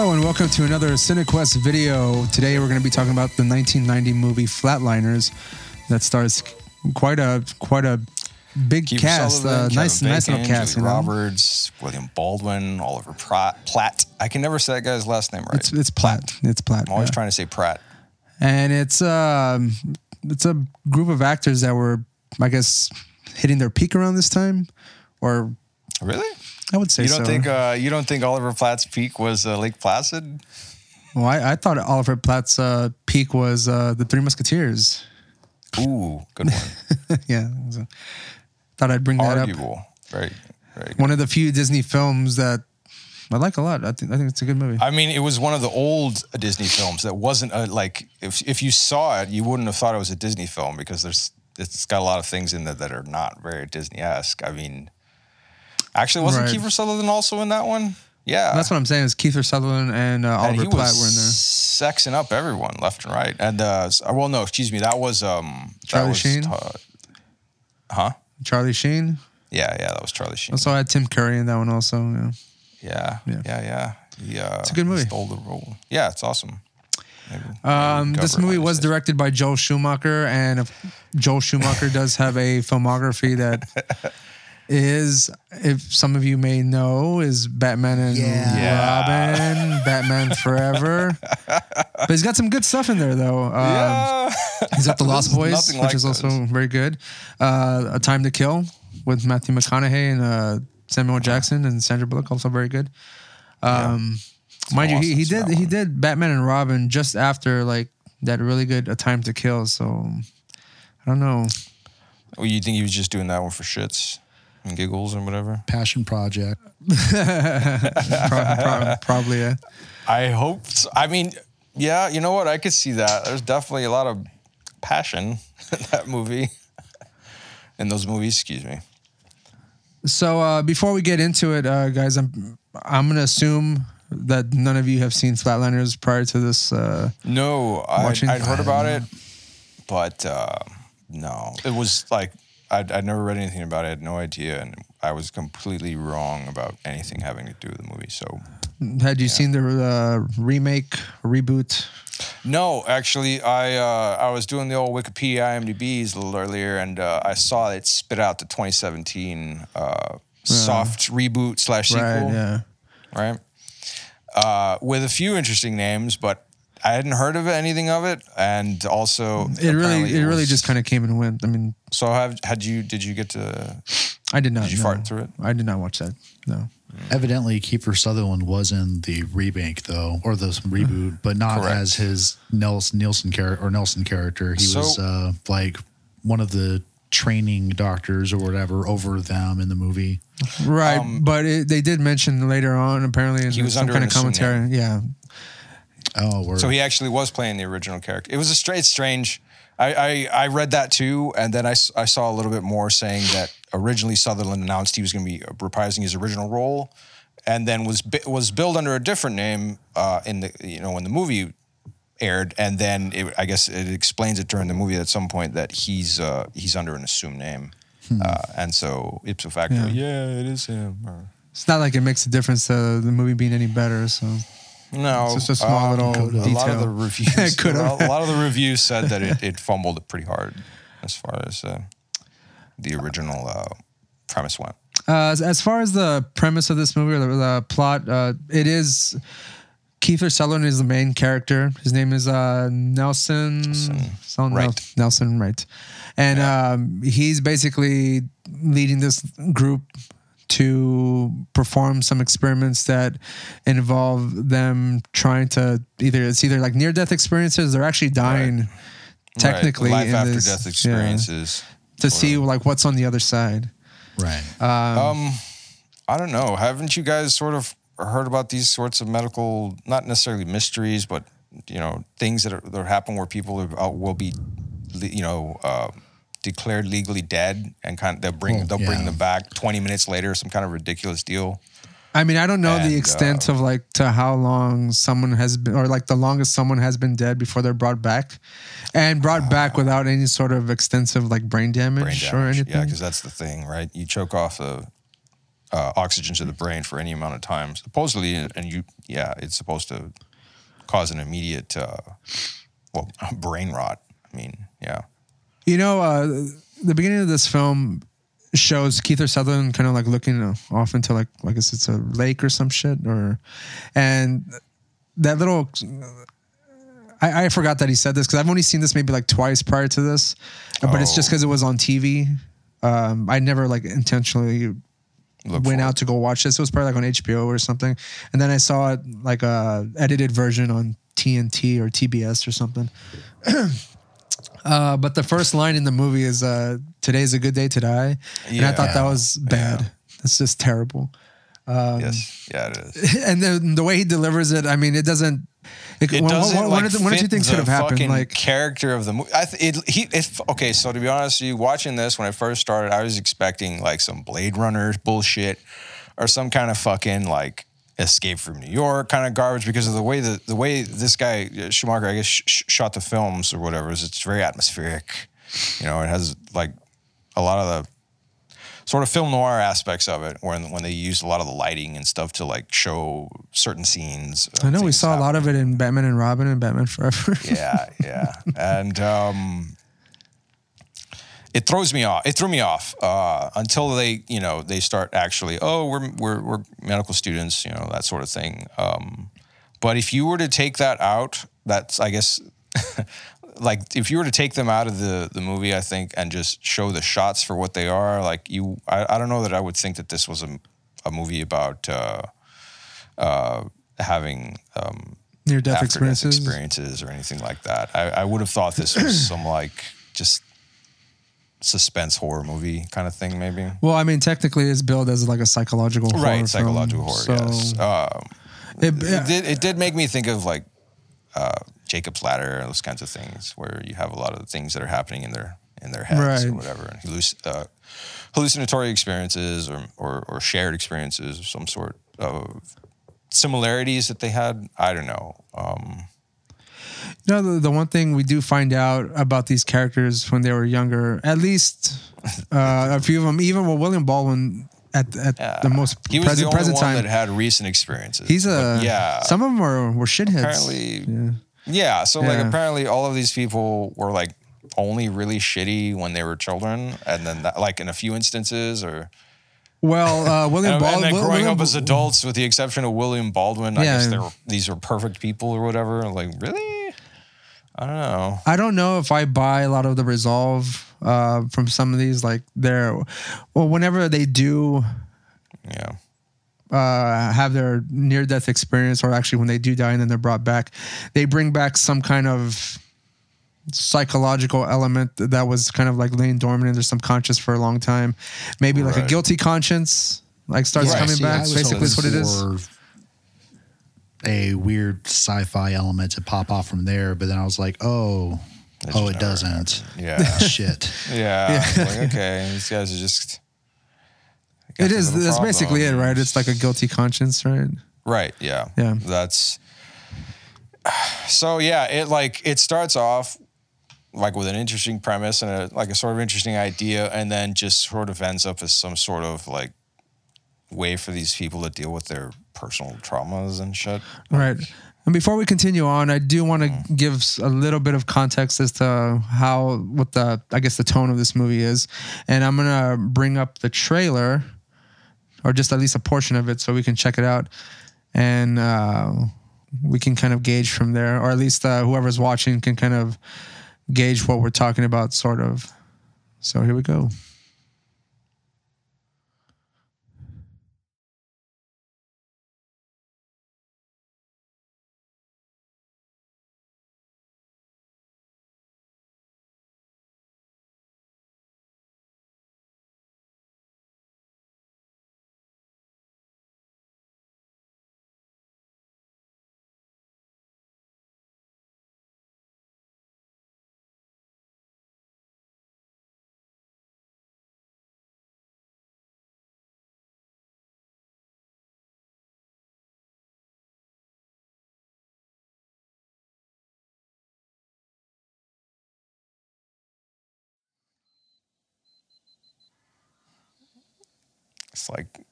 Hello and welcome to another CineQuest video. Today we're going to be talking about the 1990 movie Flatliners that stars quite a quite a big cast. Sullivan, Uh, nice nice Bacon, little cast. Julie You know? Roberts, William Baldwin, Oliver Pratt, Platt. I can never say that guy's last name right. It's it's Platt. It's Platt. I'm always yeah. trying to say Pratt. and it's um it's a group of actors that were I guess hitting their peak around this time, or Really? I would say You don't so. think uh, you don't think Oliver Platt's peak was uh, Lake Placid? well, I, I thought Oliver Platt's uh, peak was uh, the Three Musketeers. Ooh, good one. yeah, so thought I'd bring that up. Arguable. Very. Good. One of the few Disney films that I like a lot. I think I think it's a good movie. I mean, it was one of the old Disney films that wasn't a, like if if you saw it, you wouldn't have thought it was a Disney film because there's it's got a lot of things in there that are not very Disney esque. I mean, actually, wasn't Right. Kiefer Sutherland also in that one? Yeah, That's what I'm saying. Is Kiefer Sutherland and uh, and Oliver he Platt were in there. sexing up everyone left and right. And uh, well, no, excuse me, that was um, that Charlie was, Sheen? uh, huh? Charlie Sheen. Yeah, yeah, that was Charlie Sheen. Also, I had Tim Curry in that one. Also, yeah. Yeah, Yeah. yeah, yeah, He, uh, It's a good movie. Stole the role. Yeah, it's awesome. Maybe- Um, maybe this movie was directed by Joel Schumacher, and Joel Schumacher does have a filmography that is, if some of you may know, is Batman and Yeah. Robin, Batman Forever. But he's got some good stuff in there, though. Um, Yeah. He's got The Lost Boys, nothing which like is also those. very good. Uh, A Time to Kill with Matthew McConaughey and uh, Samuel Jackson and Sandra Bullock, also very good. Um, Mind you, he, he did that he one. did Batman and Robin just after like that really good A Time to Kill. So I don't know. Well, you think he was just doing that one for shits and giggles and whatever? Passion project. Pro- pro- probably yeah. I hope. So. I mean, yeah, you know what? I could see that. There's definitely a lot of passion in that movie. In those movies, excuse me. So uh, before we get into it, uh, guys, I'm I'm gonna assume that none of you have seen Flatliners prior to this. Uh, No, I'd, Watching- I'd heard about it, but uh, no, it was like I'd, I'd never read anything about it. I had no idea, and I was completely wrong about anything having to do with the movie. So had you seen the uh, remake reboot? no, actually, I uh, I was doing the old Wikipedia IMDb's a little earlier, and uh, I saw it spit out the 2017 uh, soft reboot slash sequel. Right. Yeah. right? Uh, with a few interesting names, but I hadn't heard of anything of it, and also It really it really was- just kind of came and went. I mean, So have had you? Did you get to? I did not. Did you no. fart through it? I did not watch that. No. Evidently, Kiefer Sutherland was in the remake though, or the reboot, but not Correct. as his Nelson Nielsen character or Nelson character. He was uh, like one of the training doctors or whatever over them in the movie. Right, but it, they did mention later on apparently in Um, He was some under kind of assumed commentary. Yeah. Oh, word. So he actually was playing the original character. It was a straight strange. I, I I read that too, and then I, I saw a little bit more saying that originally Sutherland announced he was going to be reprising his original role, and then was was billed under a different name uh, in the you know when the movie aired, and then it, I guess it explains it during the movie at some point that he's uh, he's under an assumed name, uh, and so ipso facto, Yeah. yeah, it is him. or- It's not like it makes a difference to the movie being any better. So No, It's just a small little A lot of detail. the reviews, Could a have. lot- a lot of the reviews said that it, it fumbled it pretty hard as far as uh, the original uh, premise went. uh, as, as far as the premise of this movie or the, the plot, uh, it is Kiefer Sutherland is the main character. His name is uh, Nelson. Nelson Wright. Nelson Wright, and um, he's basically leading this group to perform some experiments that involve them trying to either it's either like near death experiences or actually dying technically right. life in after this- death yeah, experiences. to see like what's on the other side. right. Um, I don't know. Haven't you guys sort of heard about these sorts of medical, not necessarily mysteries, but you know, things that, are, that happen where people are, uh, will be, you know, uh, declared legally dead, and kind of they'll bring Oh, they'll bring them back twenty minutes later, some kind of ridiculous deal. I mean, I don't know And, the extent uh, of like to how long someone has been, or like the longest someone has been dead before they're brought back, and brought back without any sort of extensive like brain damage, brain or anything. Yeah, because that's the thing, right? You choke off the uh, oxygen to the brain for any amount of time, supposedly, and you, yeah, it's supposed to cause an immediate, uh, well, brain rot. I mean, yeah, You know, uh, the beginning of this film shows Kiefer Sutherland kind of like looking off into like I guess it's a lake or some shit, or and that little. I, I forgot that he said this because I've only seen this maybe like twice prior to this, but it's just Oh. because it was on TV. Um, I never like intentionally Look went for out to go watch this. It was probably like on HBO or something, and then I saw it like a edited version on TNT or TBS or something. uh, but the first line in the movie is uh, "Today's a good day to die," and I thought that was bad. Yeah. That's just terrible. Um, yes, yeah, it is. and then the way he delivers it, I mean, it doesn't. It, it one, doesn't one- like of the, one or two things could have happened. Like character of the movie. I th- it, he it, okay. So to be honest with you, watching this when I first started, I was expecting like some Blade Runner bullshit or some kind of fucking like Escape from New York kind of garbage because of the way the the way this guy uh, Schumacher I guess sh- sh- shot the films or whatever. Is it's very atmospheric. You know, it has like a lot of the sort of film noir aspects of it, when when they use a lot of the lighting and stuff to like show certain scenes. I know we saw a lot of it in Batman and Robin and Batman Forever. yeah, yeah, and um, it throws me off. It threw me off uh, until they, you know, they start actually. Oh, we're we're we're medical students, you know, that sort of thing. Um, but if you were to take that out, that's I guess. like if you were to take them out of the the movie, I think, and just show the shots for what they are, like you, I, I don't know that I would think that this was a, a movie about uh, uh, having um, Near death experiences. experiences or anything like that. I, I would have thought this was some like just suspense horror movie kind of thing, maybe. Well, I mean, technically, it's billed as like a psychological horror Right, psychological horror. yes, um, it- it, did. It did make me think of like uh, Jacob's Ladder and those kinds of things, where you have a lot of things that are happening in their in their heads or whatever, and halluc- uh, hallucinatory experiences or, or or shared experiences of some sort of similarities that they had. I don't know. Um, You know, the, the one thing we do find out about these characters when they were younger, at least uh, a few of them, even with William Baldwin at, at Yeah. the most he was present, the only present one time, that had recent experiences. he's a, But yeah. some of them were, were shitheads. apparently, Yeah. yeah. So like apparently, all of these people were like only really shitty when they were children, and then that, like in a few instances, or Well, uh, William and, and Baldwin. then growing William, up as adults, with the exception of William Baldwin, I Yeah. guess they were, these were perfect people or whatever. Like really, I don't know. I don't know if I buy a lot of the resolve uh, from some of these. Like they're, well, whenever they do Yeah. uh, have their near death experience, or actually when they do die and then they're brought back, they bring back some kind of psychological element that was kind of like laying dormant in their subconscious for a long time. Maybe like a guilty conscience like starts Right. coming See, back. Basically, is what it is. For A weird sci-fi element to pop off from there, but then I was like, oh, That oh, it doesn't. Yeah. Shit. Yeah. Like, okay, these guys are just. It is. It their is. little That's basically it, right? It's like a guilty conscience, right? Right. Yeah. Yeah. That's. So yeah, it like it starts off like with an interesting premise and a like a sort of interesting idea, and then just sort of ends up as some sort of like way for these people to deal with their personal traumas and shit. Right. And before we continue on, I do want to Mm. give a little bit of context as to how, what the, I guess the tone of this movie is. And I'm going to bring up the trailer or just at least a portion of it so we can check it out. And uh, we can kind of gauge from there, or at least uh, whoever's watching can kind of gauge what we're talking about, sort of. So here we go.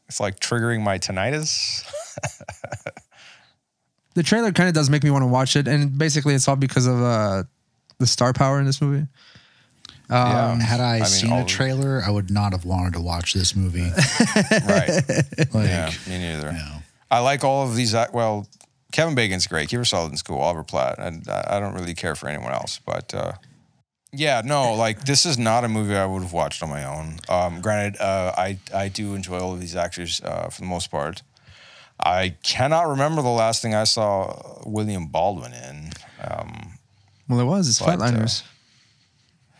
It's like triggering my tinnitus. The trailer kind of does make me want to watch it, and basically it's all because of uh, the star power in this movie. yeah. Had I, mean, seen a the- trailer, I would not have wanted to watch this movie. right? Like, yeah, me neither. you know. I like all of these. act- Well, Kevin Bacon's great. Kiefer Sutherland's cool. Oliver Platt, and I I don't really care for anyone else. But uh, yeah, no, like this is not a movie I would have watched on my own. Um, granted, uh, I I do enjoy all of these actors uh, for the most part. I cannot remember the last thing I saw William Baldwin in. Um, Well, it was. It's But, uh,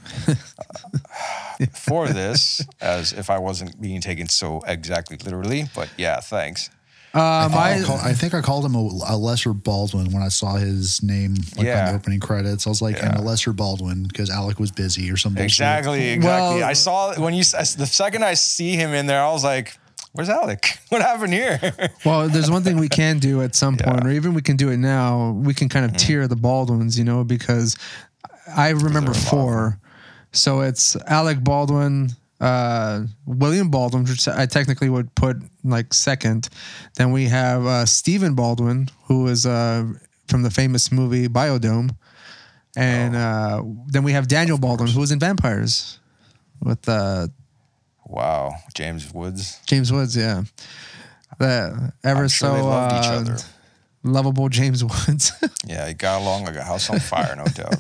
for this, as if I wasn't being taken so exactly literally, but yeah, thanks. Um, I, I, call- I think I called him a, a lesser Baldwin when I saw his name like on the opening credits. I was like, and a lesser Baldwin because Alec was busy or something. Exactly, exactly. Well- I saw when you the second I see him in there, I was like, "Where's Alec? What happened here?" well, there's one thing we can do at some point, Yeah. or even we can do it now. We can kind of tier the Baldwins, you know, because I remember there are a lot of four. So it's Alec Baldwin, uh, William Baldwin, which I technically would put like second. Then we have uh, Stephen Baldwin, who is uh, from the famous movie Biodome. And uh, then we have Daniel Baldwin, who was in Vampires with uh, wow, James Woods. James Woods, yeah. The ever I'm so they loved each other. lovable James Woods. Yeah, he got along like a house on fire, no doubt.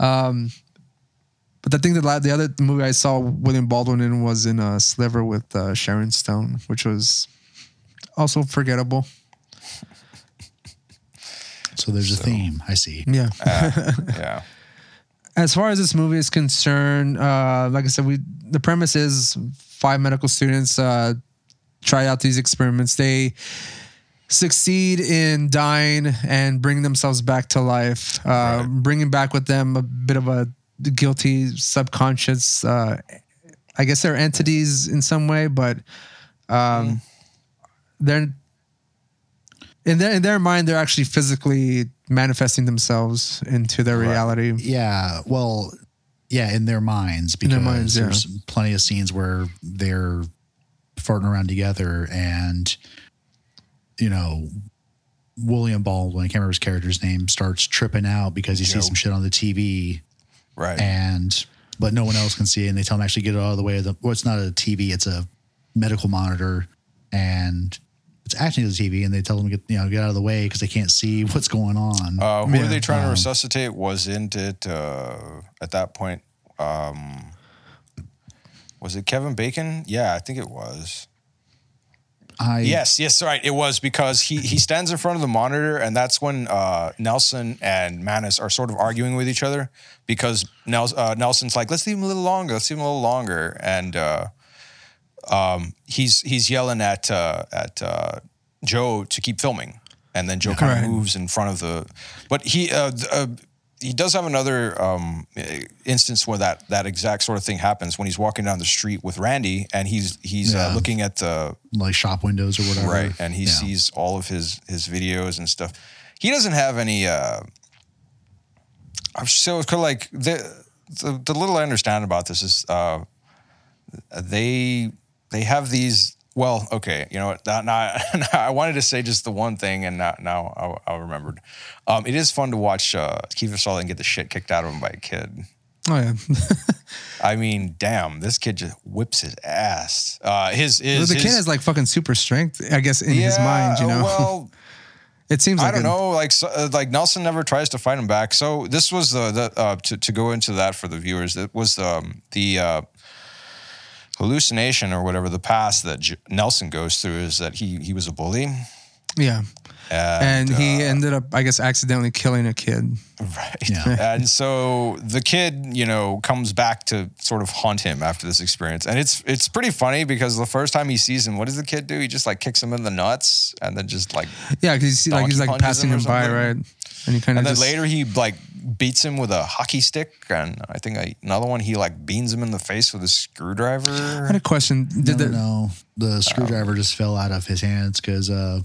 but the thing that la- the other movie I saw William Baldwin in was in uh, Sliver with uh, Sharon Stone, which was also forgettable. So there's a theme. I see. Yeah. Yeah, as far as this movie is concerned, uh, like I said, we the premise is five medical students uh, try out these experiments. They succeed in dying and bring themselves back to life, uh, Right. bringing back with them a bit of a guilty subconscious. Uh, I guess they're entities in some way, but um, they're in their in their mind they're actually physically manifesting themselves into their reality. Yeah. Well, yeah, in their minds because their minds, yeah. there's plenty of scenes where they're farting around together and you know William Baldwin, I can't remember his character's name, starts tripping out because he sees some shit on the TV right. and but no one else can see it and they tell him actually get it out of the way of the well it's not a TV it's a medical monitor and it's actually the TV and they tell them to get you know get out of the way because they can't see what's going on Uh, who Yeah, are they trying to um, resuscitate? Wasn't it uh, at that point? Um, was it Kevin Bacon? Yeah, I think it was. I Yes, yes, right. It was because he he stands in front of the monitor, and that's when uh, Nelson and Mannus are sort of arguing with each other because Nels, uh, Nelson's like, "Let's leave him a little longer. Let's leave him a little longer," and uh, um, he's he's yelling at uh, at uh, Joe to keep filming, and then Joe kind of Right. moves in front of the. But he uh, uh, he does have another um, instance where that that exact sort of thing happens when he's walking down the street with Randy, and he's he's uh, looking at the like shop windows or whatever. Right and he Yeah. sees all of his his videos and stuff. He doesn't have any uh i'm so it's kind of like the, the the little i understand about this is uh they they have these well okay you know what now, now, now i wanted to say just the one thing and now, now I, I remembered um it is fun to watch uh Kiefer Sutherland get the shit kicked out of him by a kid Oh yeah. I mean, damn, this kid just whips his ass. Uh, his, his the kid his- has like fucking super strength, I guess, in his mind. You know, Well, it seems like I don't a- know. Like, so, uh, like Nelson never tries to fight him back. So this was the, the uh, to to go into that for the viewers. It was um, the uh, hallucination or whatever the past that J- Nelson goes through is that he he was a bully. Yeah, And, and he uh, ended up, I guess, accidentally killing a kid. Right. Yeah. And so the kid, you know, comes back to sort of haunt him after this experience. And it's it's pretty funny because the first time he sees him, what does the kid do? He just like kicks him in the nuts and then just like Yeah, because he's like he's like passing him him by, right? And he kind of and then just later he like beats him with a hockey stick and I think I, another one he like beans him in the face with a screwdriver. I had a question. Did no, the, no, the screwdriver just fell out of his hands because uh,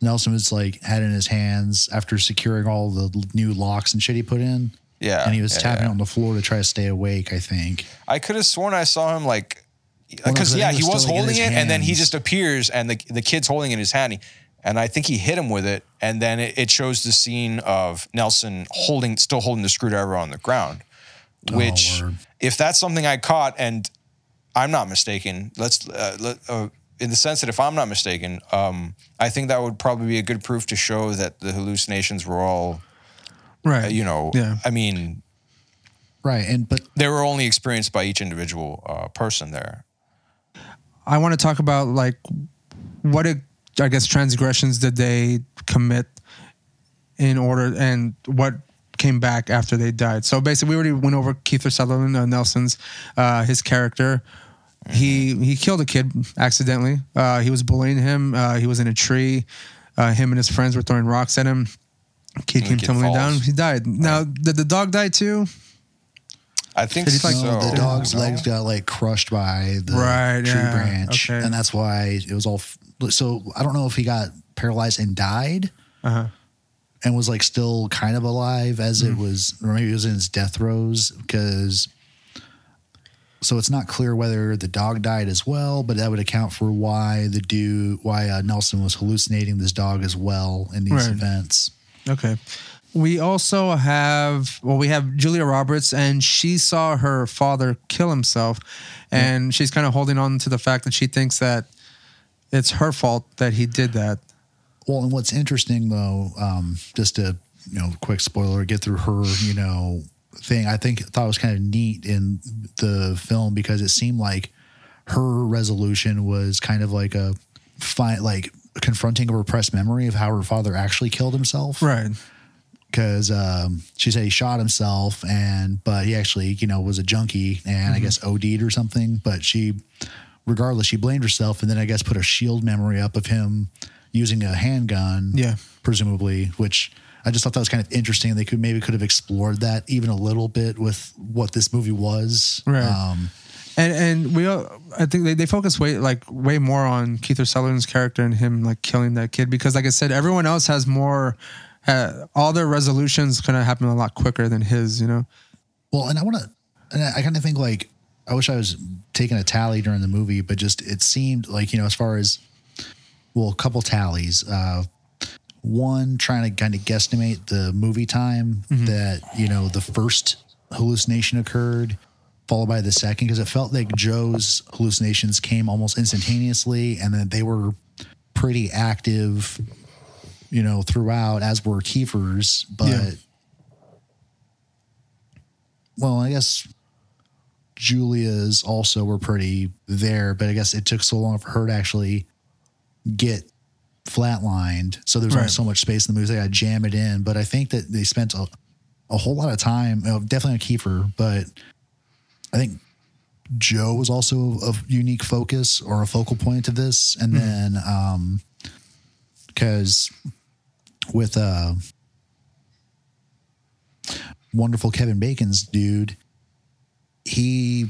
Nelson was like had in his hands after securing all the new locks and shit he put in, Yeah. and he was yeah, tapping yeah. on the floor to try to stay awake. I think. I could have sworn I saw him like because no, 'cause yeah, he it was was still, like, in holding it, his and then he just appears, and the the kid's holding it in his hand, and I think he hit him with it, and then it, it shows the scene of Nelson holding, still holding the screwdriver on the ground, which, word. if that's something I caught, and I'm not mistaken, let's uh, let, uh, in the sense that if I'm not mistaken, um, I think that would probably be a good proof to show that the hallucinations were all, Right. uh, you know, Yeah. I mean, Right. And but they were only experienced by each individual uh, person there. I want to talk about like what it, I guess transgressions did they commit in order and what came back after they died. So basically, we already went over Kiefer Sutherland uh, Nelson's uh, his character. He he killed a kid accidentally. Uh, he was bullying him. Uh, he was in a tree. Uh, him and his friends were throwing rocks at him. Kid the came tumbling down. He died. Now, did the dog die too? I think Did like, so. the dog's No? legs got like crushed by the Right, tree yeah, branch, okay. and that's why it was all. f- So I don't know if he got paralyzed and died, Uh-huh. and was like still kind of alive as Mm. it was, or maybe it was in his death throes because. So it's not clear whether the dog died as well, but that would account for why the dude, why uh, Nelson was hallucinating this dog as well in these Right. events. Okay. We also have well, we have Julia Roberts, and she saw her father kill himself, and she's kind of holding on to the fact that she thinks that it's her fault that he did that. Well, and what's interesting though, um, just to you know, quick spoiler, get through her, you know, thing. I think thought it was kind of neat in the film because it seemed like her resolution was kind of like a fight, like confronting a repressed memory of how her father actually killed himself. Right. Because um, she said he shot himself, and but he actually, you know, was a junkie and I guess OD'd or something. But she, regardless, she blamed herself, and then I guess put a shield memory up of him using a handgun Yeah. presumably, which I just thought that was kind of interesting. They could maybe could have explored that even a little bit with what this movie was. Right. Um, And and we, all- I think they, they focus way like way more on Kiefer Sutherland's character and him like killing that kid because, like I said, everyone else has more. Uh, all their resolutions kind of happen a lot quicker than his. You know. well, and I want to, and I kind of think like I wish I was taking a tally during the movie, but just it seemed like you know as far as well, a couple tallies. Uh, one trying to kind of guesstimate the movie time that you know the first hallucination occurred followed by the second because it felt like joe's hallucinations came almost instantaneously and then they were pretty active you know throughout as were kiefer's but Yeah. well i guess julia's also were pretty there but i guess it took so long for her to actually get flatlined. So there's only so much space in the movie. They got to jam it in. But I think that they spent a, a whole lot of time, definitely on Kiefer, but I think Joe was also a unique focus or a focal point of this. And then, um, because with uh, wonderful Kevin Bacon's dude, he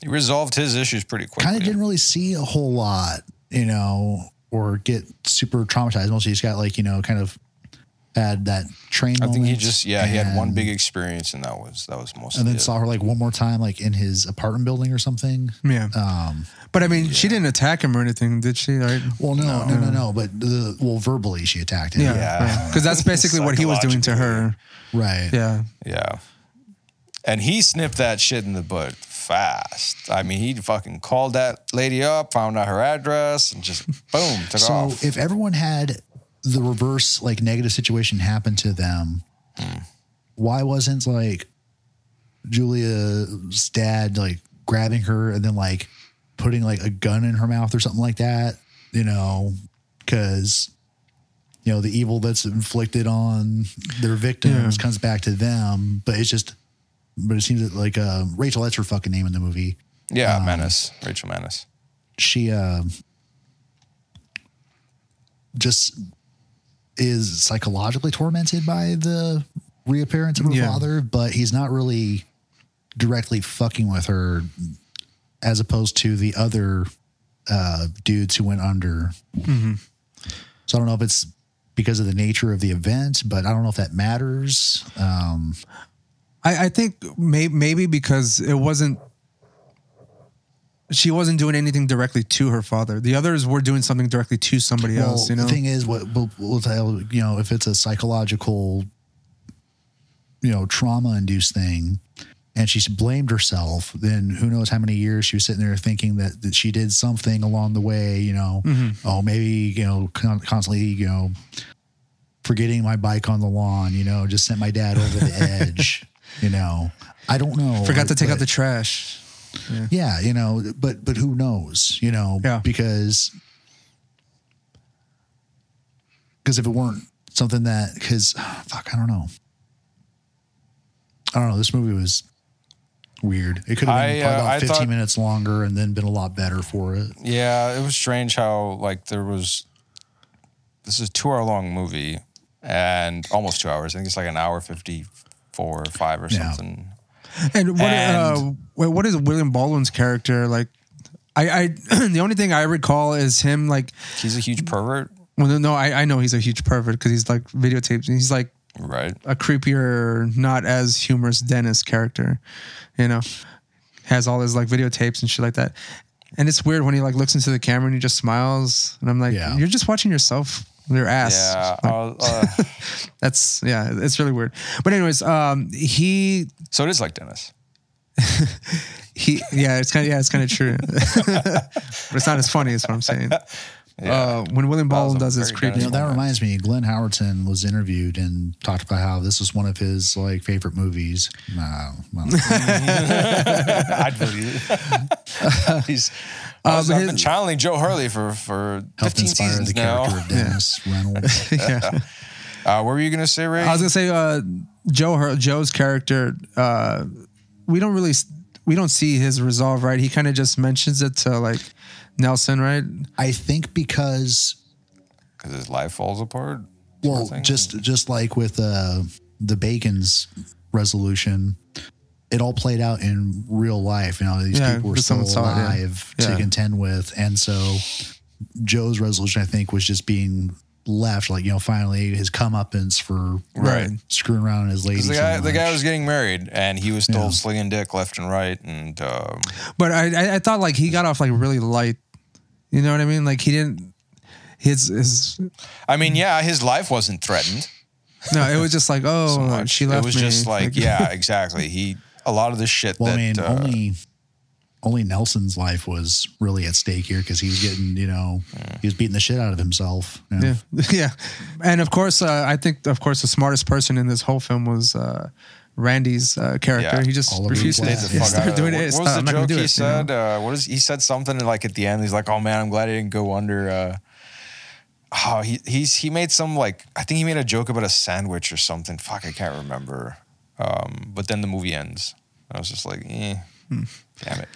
He resolved his issues pretty quickly. kind of didn't really see a whole lot, you know, or get super traumatized. Mostly he's got like, you know, kind of had that train. I think he just yeah he had one big experience and that was that was most and then it. saw her like one more time, like in his apartment building or something. Yeah. Um, but I mean, she didn't attack him or anything, did she? Right. well, no, no, no, no, but the, well, verbally she attacked him. Yeah. Yeah. Because that's basically what he was doing to her. Right. Yeah. Yeah. And he snipped that shit in the butt fast. I mean, he fucking called that lady up, found out her address, and just boom, took So off. So if everyone had the reverse, like negative situation happen to them, why wasn't like Julia's dad like grabbing her and then like putting like a gun in her mouth or something like that? You know, because you know the evil that's inflicted on their victims Yeah. comes back to them, but it's just. But it seems that like uh, Rachel, that's her fucking name in the movie yeah, Mannus, Rachel Mannus. she uh, just is psychologically tormented by the reappearance of her Yeah. father, but he's not really directly fucking with her as opposed to the other uh, dudes who went under. So I don't know if it's because of the nature of the event, but I don't know if that matters. Um, I, I think may, maybe because it wasn't she wasn't doing anything directly to her father. The others were doing something directly to somebody Well, else. You know, the thing is, what we'll, we'll tell you know if it's a psychological, you know, trauma-induced thing, and she's blamed herself, then who knows how many years she was sitting there thinking that, that she did something along the way. You know, mm-hmm. oh maybe you know con- constantly you know forgetting my bike on the lawn. You know, just sent my dad over the edge. You know, I don't know. forgot to take out the trash. Yeah, you know, but but who knows, you know, Yeah. because because if it weren't something that because fuck, I don't know, I don't know. This movie was weird. It could have been I, probably uh, about fifteen thought- minutes longer and then been a lot better for it. Yeah, it was strange how like there was. This is a two hour long movie, and almost two hours. I think it's like an hour fifty four or five or Yeah. something. And what uh, And- wait, what is William Baldwin's character like? I, I the only thing I recall is him like He's a huge pervert, well no I, I know he's a huge pervert because he's like videotapes and he's like right? a creepier not as humorous Dennis character, you know, has all his like videotapes and shit like that. And it's weird when he like looks into the camera and he just smiles and I'm like Yeah. you're just watching yourself your ass. Yeah. uh, uh, That's yeah, it's really weird. But anyways, um he so it is like Dennis. he yeah it's kind of yeah it's kind of true but it's not as funny as what i'm saying uh when william baldwin does his very creepy You know, Dennis that reminds me, Glenn Howerton was interviewed and talked about how this was one of his like favorite movies. No, I'd believe it. He's. I was, but I've his- been channeling Joe Hurley for for 15 inspire seasons the now. character of Dennis Reynolds. yeah Uh, what were you gonna say, Ray? i was gonna say uh joe Her- joe's character uh we don't really we don't see his resolve right he kind of just mentions it to like nelson right I think because Because his life falls apart. Well, just just like with uh, the Bacon's resolution, it all played out in real life. You know, these Yeah, people were still someone saw it, yeah. alive to Yeah. contend with, and so Joe's resolution, I think, was just being left. Like you know, finally his comeuppance for Right. screwing around on his lady. 'Cause the so guy, the guy was getting married, and he was still Yeah. slinging dick left and right, and um, but I, I i thought like he got off like really light you know what i mean like he didn't his his I mean, yeah, his life wasn't threatened. no it was just like oh so she left It was me just like, yeah, exactly. He a lot of the shit Well, that I mean, uh, only only Nelson's life was really at stake here because he was getting, you know, he was beating the shit out of himself. you know. Yeah, yeah, and of course, uh, I think of course the smartest person in this whole film was uh, Randy's uh, character. Yeah. He just Oliver refused to Platt. Yeah, start doing it. it. What, what was I'm the joke do he it, you know? said? Uh, what is he said something like at the end? He's like, "Oh man, I'm glad I didn't go under." Uh, oh, he he's he made some like I think he made a joke about a sandwich or something. Fuck, I can't remember. Um, but then the movie ends. I was just like, eh, Hmm. damn it.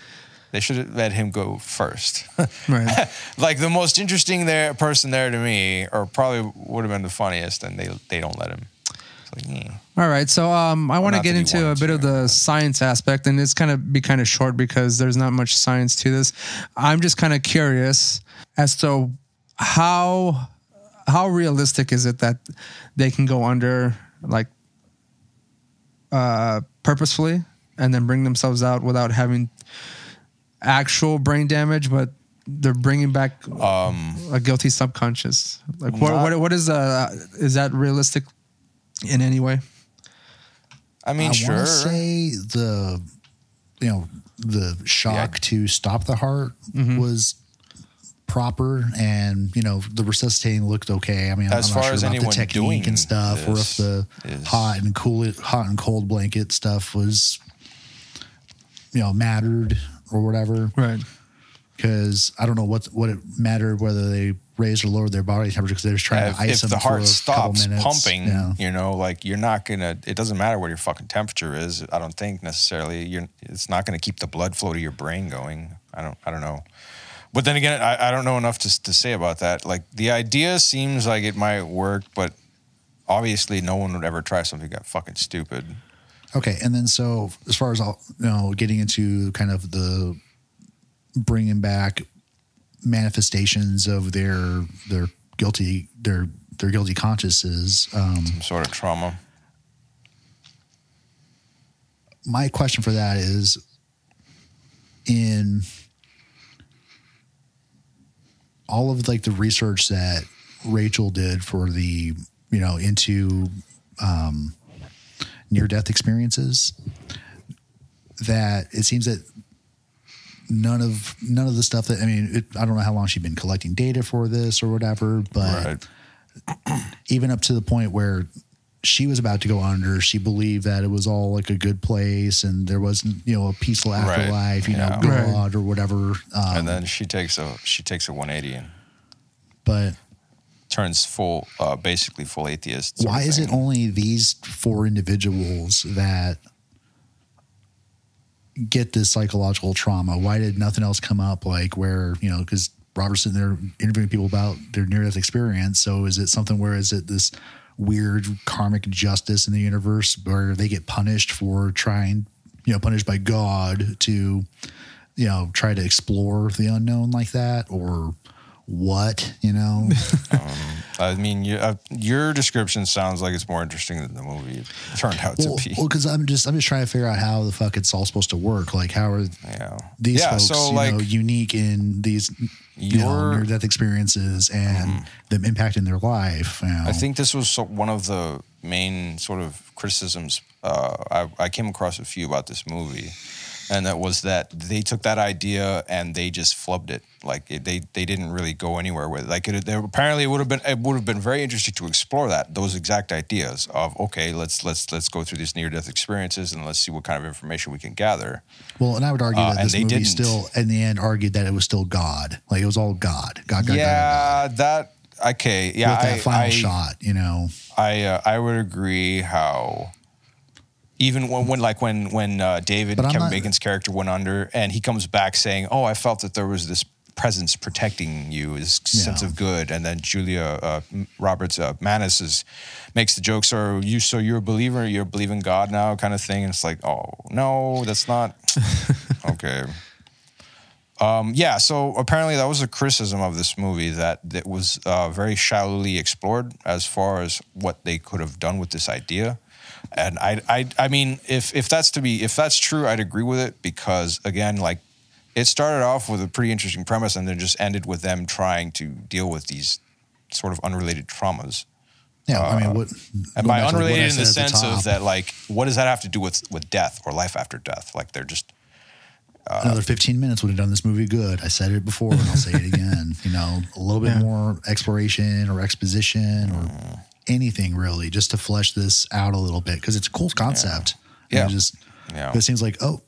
They should have let him go first. Right. like the most interesting there person there to me, or probably would have been the funniest, and they they don't let him. It's like, eh. All right, so um, I want to get into a bit of the science aspect, and it's kind of be kind of short because there's not much science to this. I'm just kind of curious as to how how realistic is it that they can go under like uh, purposefully and then bring themselves out without having actual brain damage, but they're bringing back um, a guilty subconscious. Like what Not- what what is uh is that realistic in any way? I mean, I sure. say the, you know, the shock to stop the heart Mm-hmm. was proper, and you know the resuscitating looked okay. I mean, As I'm far not sure as about the anyone technique doing and stuff, or if the is- hot and cool, hot and cold blanket stuff was, you know, mattered or whatever. Right. Because I don't know what what it mattered whether they raised or lowered their body temperature because they were trying if, to ice if them the for heart a couple stops minutes. pumping, Yeah. you know, like you're not gonna. It doesn't matter what your fucking temperature is. I don't think necessarily. You're. It's not gonna keep the blood flow to your brain going. I don't. I don't know. But then again, I, I don't know enough to to say about that. Like the idea seems like it might work, but obviously, no one would ever try something that fucking stupid. Okay, and then so as far as all you know, getting into kind of the bringing back manifestations of their their guilty their their guilty consciences. Um, Some sort of trauma. my question for that is in all of like the research that Rachel did for the you know into um, near death experiences, that it seems that none of none of the stuff that I mean, it, I don't know how long she'd been collecting data for this or whatever, but Right. even up to the point where she was about to go under, she believed that it was all like a good place and there wasn't, you know, a peaceful Right. afterlife, you Yeah. know, Right. God or whatever. Um, and then she takes a she takes a 180 and but turns full, uh, basically full atheist. why is it only these four individuals that get this psychological trauma? Why did nothing else come up? Like where you know, because Robertson they're interviewing people about their near death experience. So is it something where is it this weird karmic justice in the universe where they get punished for trying, you know, punished by God to, you know, try to explore the unknown like that or? What you know? I mean, you, uh, your description sounds like it's more interesting than the movie turned out well, to be. well, because I'm just I'm just trying to figure out how the fuck it's all supposed to work. Like, how are yeah, these yeah. folks so you like, know, unique in these you know, near death experiences and them impacting their life? You know? I think this was so- one of the main sort of criticisms uh, I, I came across a few about this movie, and that was that they took that idea and they just flubbed it. Like it, they they didn't really go anywhere with it. Like it, there, apparently it would have been it would have been very interesting to explore that those exact ideas of okay let's let's let's go through these near death experiences and let's see what kind of information we can gather. well, and I would argue uh, that and this they movie didn't. still, in the end, argued that it was still God. Like it was all God. God, God, God, God, yeah, that okay. Yeah, With that I, final I, shot, you know. I uh, I would agree how even when, when like when when uh, David Kevin not- Bacon's character went under and he comes back saying, "Oh, I felt that there was this presence protecting you, this sense of good," and then Julia uh, Roberts uh, Mannus is makes the joke, "So you so you're a believer, you're believing God now," kind of thing, and it's like, "Oh no, that's not okay." Um, yeah, so apparently that was a criticism of this movie that it was uh, very shallowly explored as far as what they could have done with this idea. And I, I, I mean, if if that's to be if that's true, I'd agree with it because again, like it started off with a pretty interesting premise and then just ended with them trying to deal with these sort of unrelated traumas. Yeah, I mean, uh, what? And by unrelated in the sense top, of that, like, what does that have to do with with death or life after death? Like, they're just uh, another 15 minutes would have done this movie good. I said it before and I'll say it again. You know, a little bit Yeah. more exploration or exposition or mm. Anything really just to flesh this out a little bit because it's a cool concept. Yeah. it just, Yeah. it seems like, oh,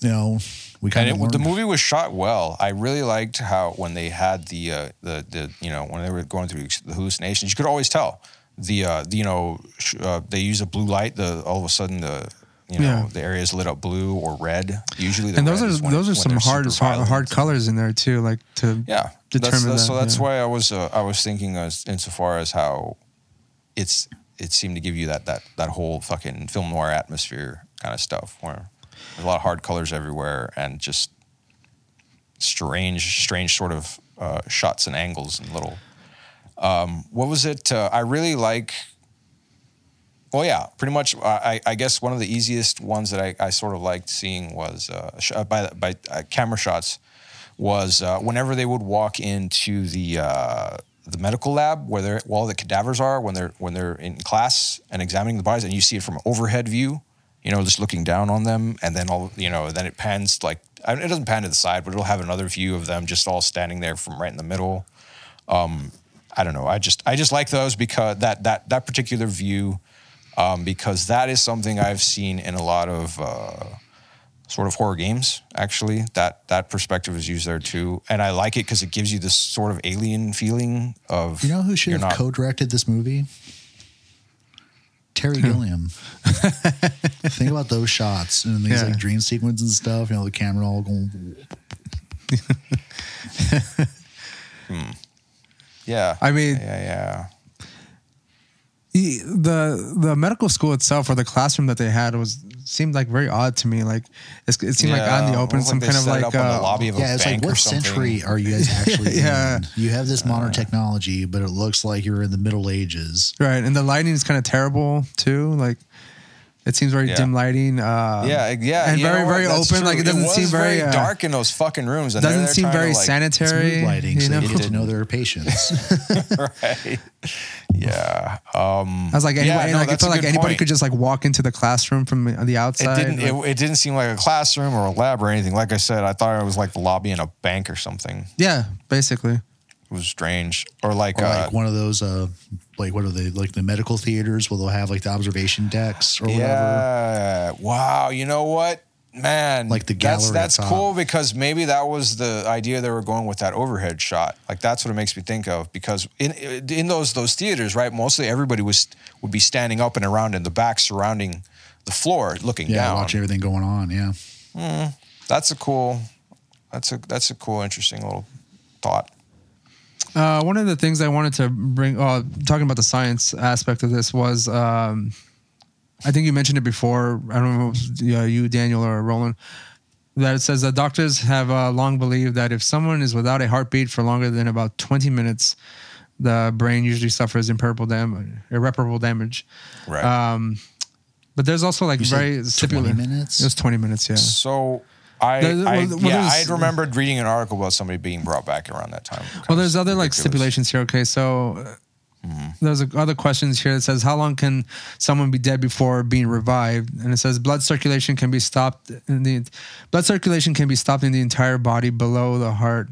you know, we kind of the movie was shot well. I really liked how when they had the uh, the the you know when they were going through the hallucinations, you could always tell the uh, the, you know sh- uh, they use a blue light. The all of a sudden the you know Yeah. the area is lit up blue or red. Usually, and those are those are some hard hard, violent. hard colors in there too, like to Yeah, determine that's, that's, so that's yeah. why I was uh, I was thinking as insofar as how it's it seemed to give you that that that whole fucking film noir atmosphere kind of stuff where there's a lot of hard colors everywhere and just strange strange sort of uh, shots and angles and little um, what was it uh, I really like well yeah pretty much I, I guess one of the easiest ones that I, I sort of liked seeing was uh, uh, by by uh, camera shots was uh, whenever they would walk into the uh, the medical lab where they're where all the cadavers are when they're when they're in class and examining the bodies and you see it from overhead view you know just looking down on them and then all you know then it pans like I mean, it doesn't pan to the side but it'll have another view of them just all standing there from right in the middle. Um, I don't know. I just I just like those because that that that particular view um, because that is something I've seen in a lot of uh, sort of horror games. Actually, that that perspective is used there too, and I like it because it gives you this sort of alien feeling of You know who should have not- co-directed this movie? Terry Gilliam. Think about those shots and these Yeah. like dream sequences and stuff. You know, the camera all going. Hmm. Yeah, I mean- yeah, yeah. The the medical school itself or the classroom that they had was seemed like very odd to me. Like it's, it seemed like out in the open, almost some they kind of like up the uh, lobby of a Yeah, it's like bank or what century are you guys actually Yeah. in? You have this modern technology, but it looks like you're in the Middle Ages. right, and the lighting is kind of terrible too. Like It seems very Yeah. dim lighting. Uh, Yeah, yeah, and very very That's open. Like it doesn't was seem very, uh, dark in those fucking rooms. And Doesn't seem trying to, very like- It's sanitary. mood lighting, you so know? they get to know their patients. right. Yeah. Um, I was like, yeah, anybody, no, like I that's felt like anybody point. could just like walk into the classroom from the outside. It didn't. like- It, it didn't seem like a classroom or a lab or anything. Like I said, I thought it was like the lobby in a bank or something. yeah, basically. It was strange. Or like, or uh, like one of those, uh, like what are they, like the medical theaters where they'll have like the observation decks or whatever. yeah. Wow. You know what, man? Like the that's gallery that's top. cool because maybe that was the idea they were going with that overhead shot. Like that's what it makes me think of because in in those those theaters, right? Mostly everybody was would be standing up and around in the back, surrounding the floor, looking Yeah, down. watching everything going on. Yeah. Hmm. That's a cool. That's a that's a cool, interesting little thought. Uh, one of the things I wanted to bring, uh, talking about the science aspect of this was, um, I think you mentioned it before. I don't know if it was uh, you, Daniel, or Roland. That it says that doctors have uh, long believed that if someone is without a heartbeat for longer than about 20 minutes, the brain usually suffers irreparable damage. Irreparable damage. Right. Um, but there's also like You said very 20 minutes? It was 20 minutes, yeah. So I, I well, yeah, I had remembered reading an article about somebody being brought back around that time. Well, there's other like stipulations here. Okay, so uh, there's a, other questions here that says how long can someone be dead before being revived? And it says blood circulation can be stopped in the blood circulation can be stopped in the entire body below the heart.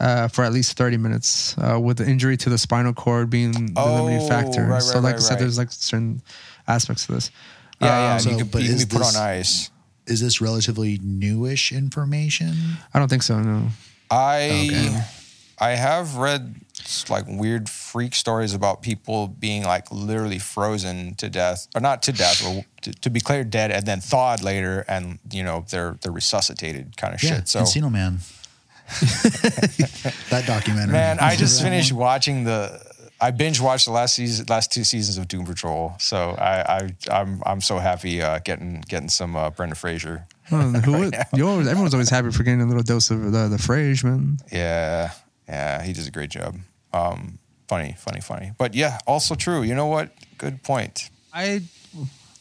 Uh, for at least 30 minutes, uh, with the injury to the spinal cord being the limiting Oh, factor. right, so, right, like I said, right. there's like certain aspects to this. Yeah, yeah. Um, you so, could, but you can be put this- on ice. Is this relatively newish information? I don't think so. No. I Okay. I have read like weird freak stories about people being like literally frozen to death, or not to death, or to, to be declared dead and then thawed later, and you know they're they're resuscitated kind of Yeah, shit. So Encino Man. that documentary. man, I just finished watching the. I binge watched the last season, last two seasons of Doom Patrol. So I, I I'm I'm so happy uh, getting getting some uh, Brendan Fraser. Well, who you always, everyone's always happy for getting a little dose of the the Frage, man. Yeah, yeah, he does a great job. Um, funny, funny, funny. But yeah, also true. You know what? Good point. I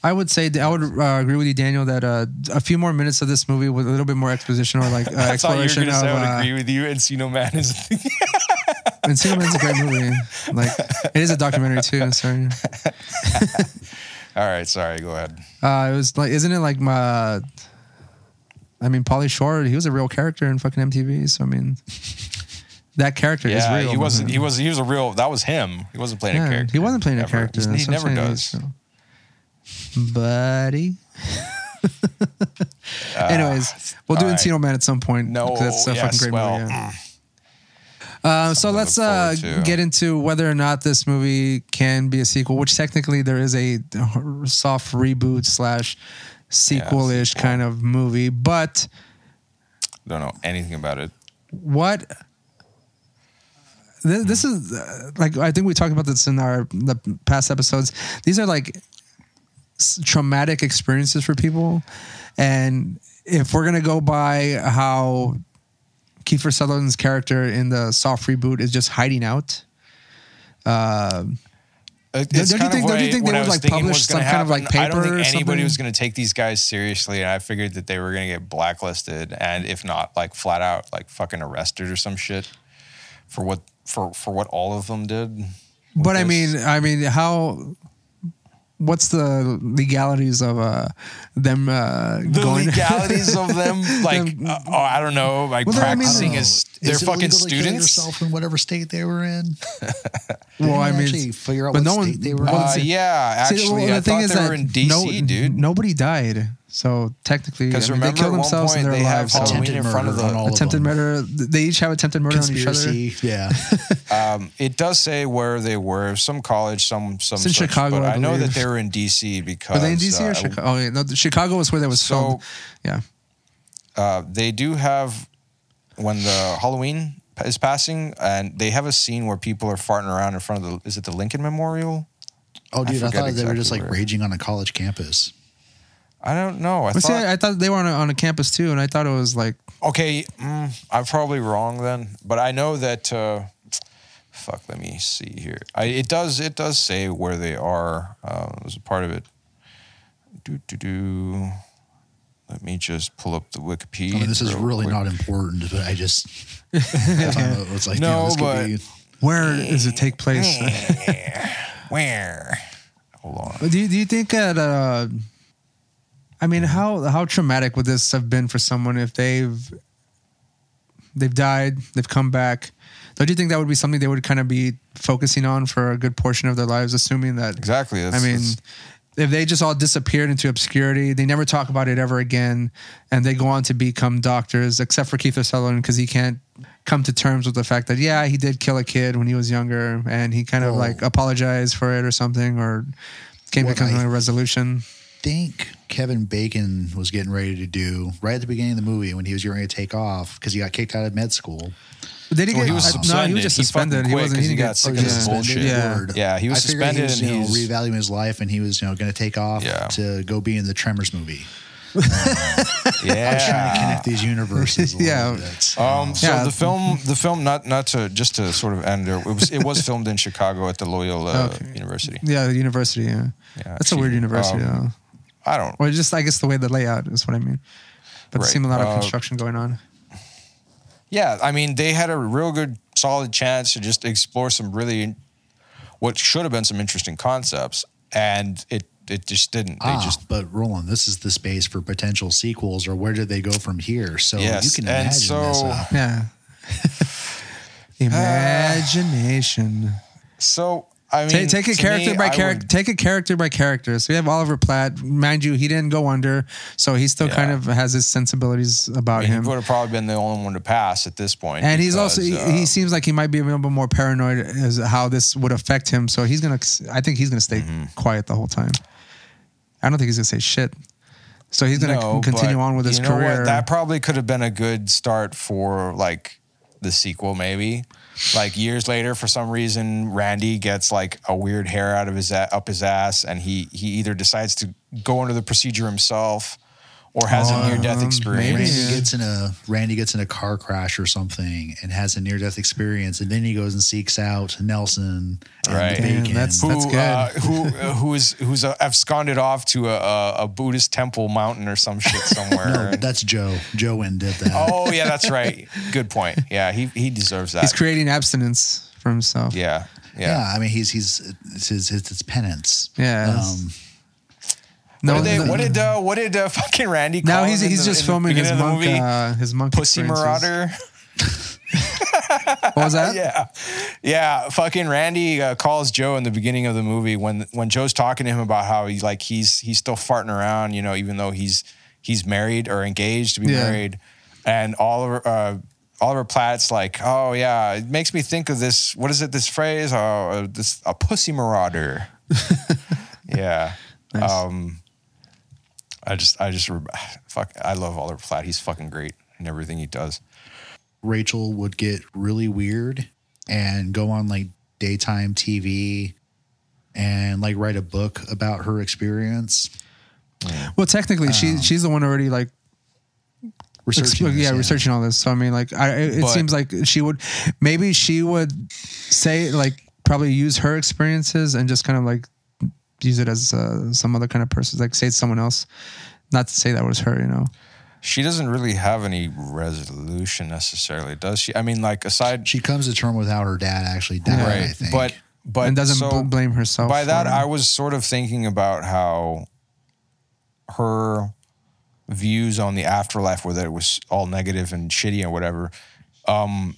I would say I would uh, agree with you, Daniel, that uh, a few more minutes of this movie with a little bit more exposition or like uh, I thought you were going to say I would Uh, agree with you. And Encino Man is. Encino Man's a great movie. Like it is a documentary too. Sorry. All right, sorry. Go ahead. Uh, it was like, isn't it like my? I mean, Pauly Shore. He was a real character in fucking MTV. So I mean, that character is Yeah, real. he wasn't. He was. He was a real. That was him. He wasn't playing a character. He wasn't playing a character. He, never does. so. Buddy. Anyways, we'll do right. Encino Man at some point. No, because that's a yes, fucking great well, movie. Yeah. Uh, so let's uh, get into whether or not this movie can be a sequel, which technically there is a soft reboot slash sequel ish sequel. kind of movie. But Don't know anything about it. what this, this is uh, like I think we talked about this in our the past episodes. These are like s- traumatic experiences for people, and if we're gonna go by how Kiefer Sutherland's character in the soft reboot is just hiding out. It- Don't you think- don't you think they would, like, publish some kind of, like, happen. I don't paper think anybody something? was going to take these guys seriously, and I figured that they were going to get blacklisted, and if not, like flat out, like fucking arrested or some shit for what for for what all of them did. but I mean, I mean, how? What's the legalities of uh, them uh, the going? legalities of them, like Them- uh, oh, I don't know, like Well, practicing I don't as know. they're Is it fucking illegal to kill students. yourself in whatever state they were in. well, I mean, actually figure out but what no one- they were well, in. Uh, see- yeah, See, actually, well, I thought they were in DC, no, dude. Nobody died, so technically, I Because mean, they remember, killed at one themselves in point their they have lives. so- Halloween Attempted in front of murder on the of attempted them. murder. They each have attempted murder on each other. Yeah. Um, it does say where they were. Some college, some some. It's in such, Chicago, but I I, know that they were in DC because Were they in DC uh, or Chicago? Oh, yeah, no, Chicago was where they was So- filmed. Yeah, uh, they do have when the Halloween is passing, and they have a scene where people are farting around in front of the. Is it the Lincoln Memorial? Oh, dude, I, forget thought they were just like where. raging on a college campus. I don't know. I but see, thought. I, I thought they were on a, on a campus too, and I thought it was like okay, mm, I'm probably wrong then, but I know that. Uh, fuck. Let me see here. I, it does. It does say where they are. Uh, it was a part of it. do, do, do. Let me just pull up the Wikipedia. I mean, this is really quick. not important, but I just I thought it was like, No, you know, this but- could be Where does it take place? Where? Hold on. But do you, do you think that uh I mean how how traumatic would this have been for someone if they've they've died, they've come back? Don't you think that would be something they would kind of be focusing on for a good portion of their lives, assuming that Exactly. I mean if they just all disappeared into obscurity, they never talk about it ever again, and they go on to become doctors, except for Kiefer Sutherland because he can't come to terms with the fact that yeah he did kill a kid when he was younger, and he kind of Well- like apologized for it or something, or came to some kind of resolution. Think Kevin Bacon was getting ready to do right at the beginning of the movie when he was getting ready to take off because he got kicked out of med school. Did he Well, get? he was uh, no, he was suspended. just He suspended. He, quit wasn't. 'cause He, he didn't got get sick Oh, of he's his suspended? bullshit. Yeah. Yeah, he was I suspended He was, and you know, he's- reevaluating his life, and he was, you know, going to take off Yeah. to go be in the Tremors movie. Yeah. I'm trying to connect these universes. A Yeah. little bit. Um, so Yeah. the film, the film, not not to just to sort of end there. It was it was filmed in Chicago at the Loyola Okay. University. Yeah, the university. Yeah, Yeah, that's a weird university. Um, though. I don't. Or just I guess the way the layout is what I mean. But there Right. seemed a lot of Uh, construction going on. Yeah, I mean, they had a real good, solid chance to just explore some really, what should have been some interesting concepts, and it it just didn't. They ah, just but Roland, this is the space for potential sequels, or where did they go from here? So Yes, you can and imagine this. so- Uh, Yeah. Imagination. so. I mean, take, take it to character me, by character. Take it character by character. So we have Oliver Platt. Mind you, he didn't go under, so he still Yeah. kind of has his sensibilities I about mean, he him. would have probably been the only one to pass at this point. And he's also because, he, uh, he seems like he might be a little bit more paranoid as how this would affect him. So he's gonna. I think he's gonna stay Mm-hmm. quiet the whole time. I don't think he's gonna say shit. So he's gonna No, continue on with his you know what? career. That probably could have been a good start for like the sequel, maybe. Like years later, for some reason, Randy gets like a weird hair out of his up his ass, and he he either decides to go under the procedure himself, or has a near death Um, experience. maybe. Randy gets in a Randy gets in a car crash or something and has a near death experience, and then he goes and seeks out Nelson and Right. Bacon. That's- Who, good. Uh, who uh, who is who's uh, absconded off to a, a, a Buddhist temple mountain or some shit somewhere? no, that's Joe. Joe went and did that. oh yeah, that's right. Good point. Yeah, he he deserves that. he's creating abstinence for himself. yeah, yeah. yeah. I mean he's he's it's his it's his penance. Yeah. Um, No, what did, they, what did uh, what did uh, fucking Randy? now call he's him in he's the- just filming his beginning of the monk, movie? uh, his monk Pussy experiences. Marauder. What was that? Yeah, yeah. Fucking Randy uh, calls Joe in the beginning of the movie when when Joe's talking to him about how he's like he's he's still farting around, you know, even though he's he's married or engaged to be Yeah. married, and Oliver. Uh, Oliver Platt's like, oh yeah, it makes me think of this. What is it? This phrase? Oh, uh, this a pussy marauder. yeah. Nice. Um, I just, I just, fuck. I love Oliver Platt. He's fucking great in everything he does. Rachel would get really weird and go on like daytime TV and like write a book about her experience. Well, technically, she um, she's the one already like Researching Expl- this, yeah, researching all this. So I mean, like, I it, it But- seems like she would maybe she would say like probably use her experiences and just kind of like use it as uh, some other kind of person, like say it's someone else. Not to say that was her, you know. She doesn't really have any resolution necessarily, does she? I mean, like aside, She comes to term with how her dad actually died. I right? think. But but and doesn't so blame herself. by that, for it. I was sort of thinking about how her views on the afterlife, whether it was all negative and shitty or whatever. Um,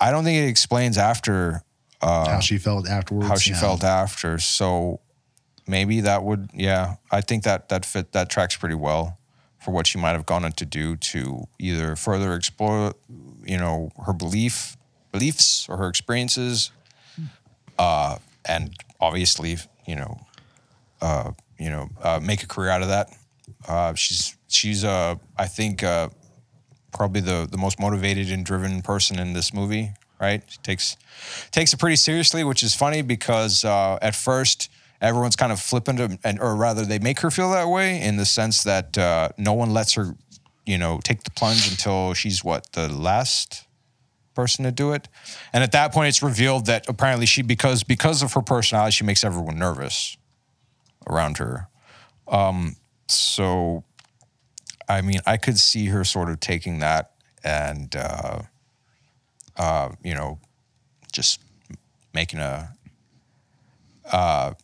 I don't think it explains after how she felt afterwards. how she yeah. felt after. So maybe that would, yeah, I think that that fit that tracks pretty well for what she might have gone on to do to either further explore, you know, her belief beliefs or her experiences, uh, and obviously, you know, uh, you know, uh, make a career out of that. Uh, she's she's uh, I think uh, probably the the most motivated and driven person in this movie. Right, she takes takes it pretty seriously, which is funny because uh, at first everyone's kind of flippant, and- or rather they make her feel that way in the sense that uh, no one lets her, you know, take the plunge until she's what the last person to do it, and at that point it's revealed that apparently she because because of her personality she makes everyone nervous around her. So, I mean, I could see her sort of taking that and, uh, uh, you know, just making a, uh,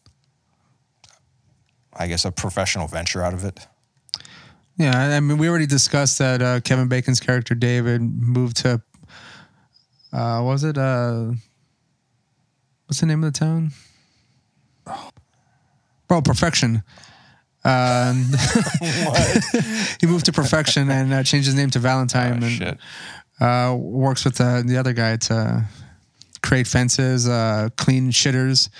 I guess, a professional venture out of it. Yeah, I mean, we already discussed that uh, Kevin Bacon's character David moved to. Uh, was it uh, what's the name of the town? Bro, Perfection. Uh, he moved to Perfection and uh, changed his name to Valentine Oh, and shit. uh, works with uh, the other guy to create fences, uh, clean shitters.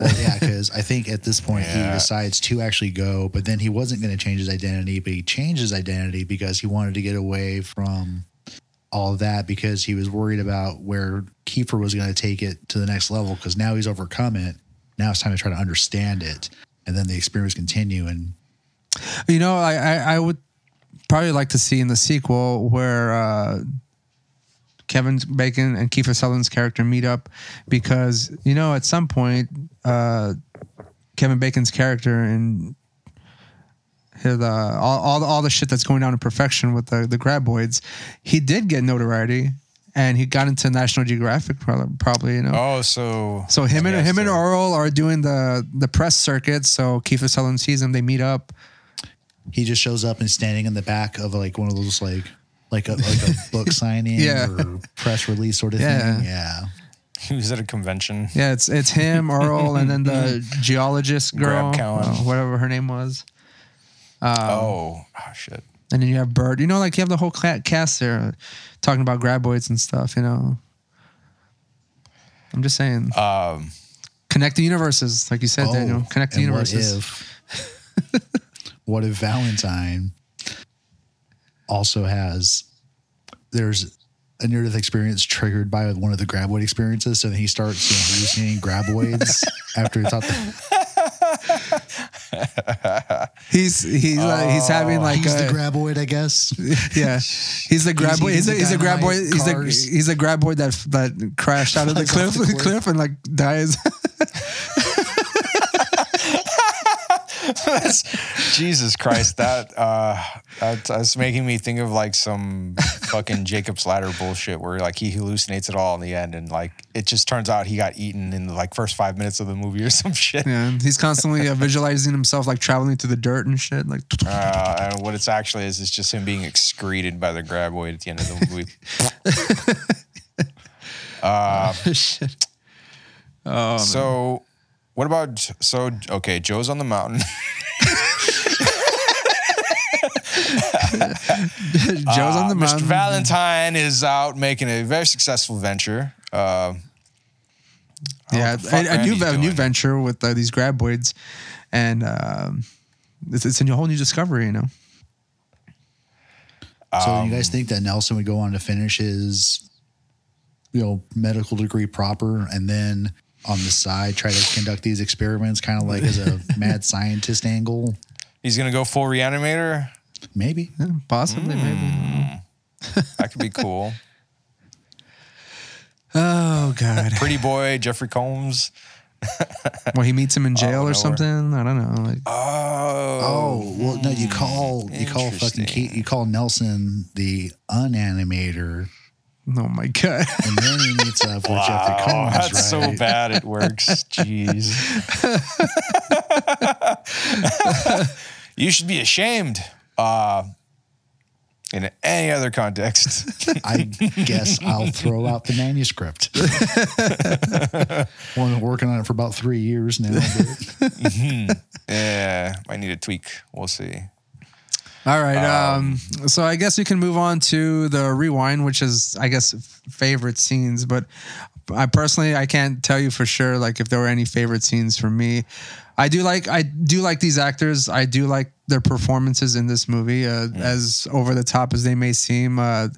Well, yeah, because I think at this point he decides to actually go, but then he wasn't going to change his identity, but he changed his identity because he wanted to get away from all that because he was worried about where Kiefer was going to take it to the next level because now he's overcome it. Now it's time to try to understand it. And then the experience continue. And You know, I, I, I would probably like to see in the sequel where uh, Kevin Bacon and Kiefer Sutherland's character meet up because, you know, at some point, uh, Kevin Bacon's character and his, uh, all, all, the, all the shit that's going down in perfection with the, the graboids, he did get notoriety and he got into National Geographic probably, probably you know. Oh, so So him and guess him and so. Earl are doing the the press circuit. So Kiefer Sutherland sees him. They meet up. he just shows up and standing in the back of like one of those like like a like a book signing Yeah. or press release sort of Yeah. thing. Yeah. he was at a convention. Yeah, it's it's him, Earl, and then the geologist girl, Cowan. uh, whatever her name was. Um, oh, oh, shit. And then you have Burt. You know, like you have the whole cast there uh, talking about graboids and stuff. You know, I'm just saying, Um, connect the universes, like you said, Daniel. Connect the Oh, universes. What if, what if Valentine also has there's a near death experience triggered by one of the graboid experiences, so then he starts you know, hallucinating graboids after he thought that He's he's uh, he's having like he's a, the graboid, I guess. yeah, he's the graboid. he's He's, a the he's a dynamite graboid. He's a cars. he's a graboid that that crashed out of the cliff the cliff. cliff and like dies. Jesus Christ, that uh, that- that's making me think of like some fucking Jacob's Ladder bullshit where like he hallucinates it all in the end, and like it just turns out he got eaten in the like first five minutes of the movie or some shit. Yeah, he's constantly uh, visualizing himself like traveling through the dirt and shit. Like, Uh, and what it's actually is is just him being excreted by the graboid at the end of the movie. uh, shit. Oh, so, what about so? Okay, Joe's on the mountain. Joe's on the Uh, Mr. Valentine is out making a very successful venture. Uh, yeah, a, a new a new venture with uh, these graboids, and um, it's, it's a new- whole new discovery. You know, So you guys think that Nelson would go on to finish his, you know, medical degree proper, and then on the side try to conduct these experiments, kind of like as a mad scientist angle? he's gonna go full reanimator. Maybe. Yeah, possibly maybe. Hmm. That could be cool. Oh God. Pretty boy Jeffrey Combs. well, he meets him in jail or something. I don't know. Like, Oh, Oh well, no. You call you call fucking Interesting. Ke- you call Nelson the unanimator, oh my God. and then he meets up with Jeffrey Wow, Combs. that's so bad it works. Jeez. you should be ashamed. Uh, in any other context. I guess I'll throw out the manuscript. well, I've been working on it for about three years now. but- yeah, might need a tweak. We'll see. All right. Um, so I guess we can move on to the rewind, which is, I guess, favorite scenes. But I personally, I can't tell you for sure, like if there were any favorite scenes for me. I do like, I do like these actors. I do like their performances in this movie, uh, as over the top as they may seem. Uh,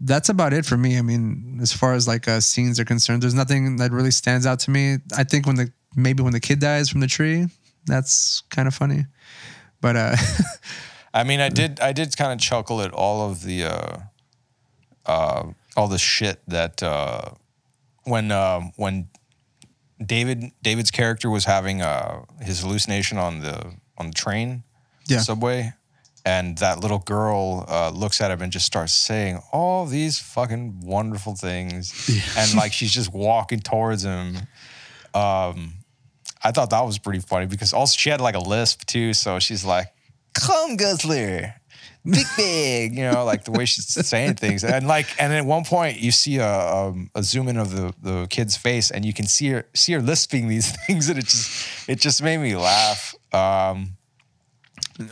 that's about it for me. I mean, as far as like uh, scenes are concerned, there's nothing that really stands out to me. I think when the maybe when the kid dies from the tree, that's kind of funny. But uh, I mean, I did I did kind of chuckle at all of the uh, uh, all the shit that uh, when um when David David's character was having uh, his hallucination on the on the train, Yeah. subway, and that little girl uh, looks at him and just starts saying all these fucking wonderful things, and like she's just walking towards him. Um, I thought that was pretty funny because also she had like a lisp too, so she's like, "Come, Guzzler." Big big, you know, like the way she's saying things, and like, and at one point you see a, um, a zoom in of the, the kid's face, and you can see her see her lisping these things, and it just it just made me laugh. Um,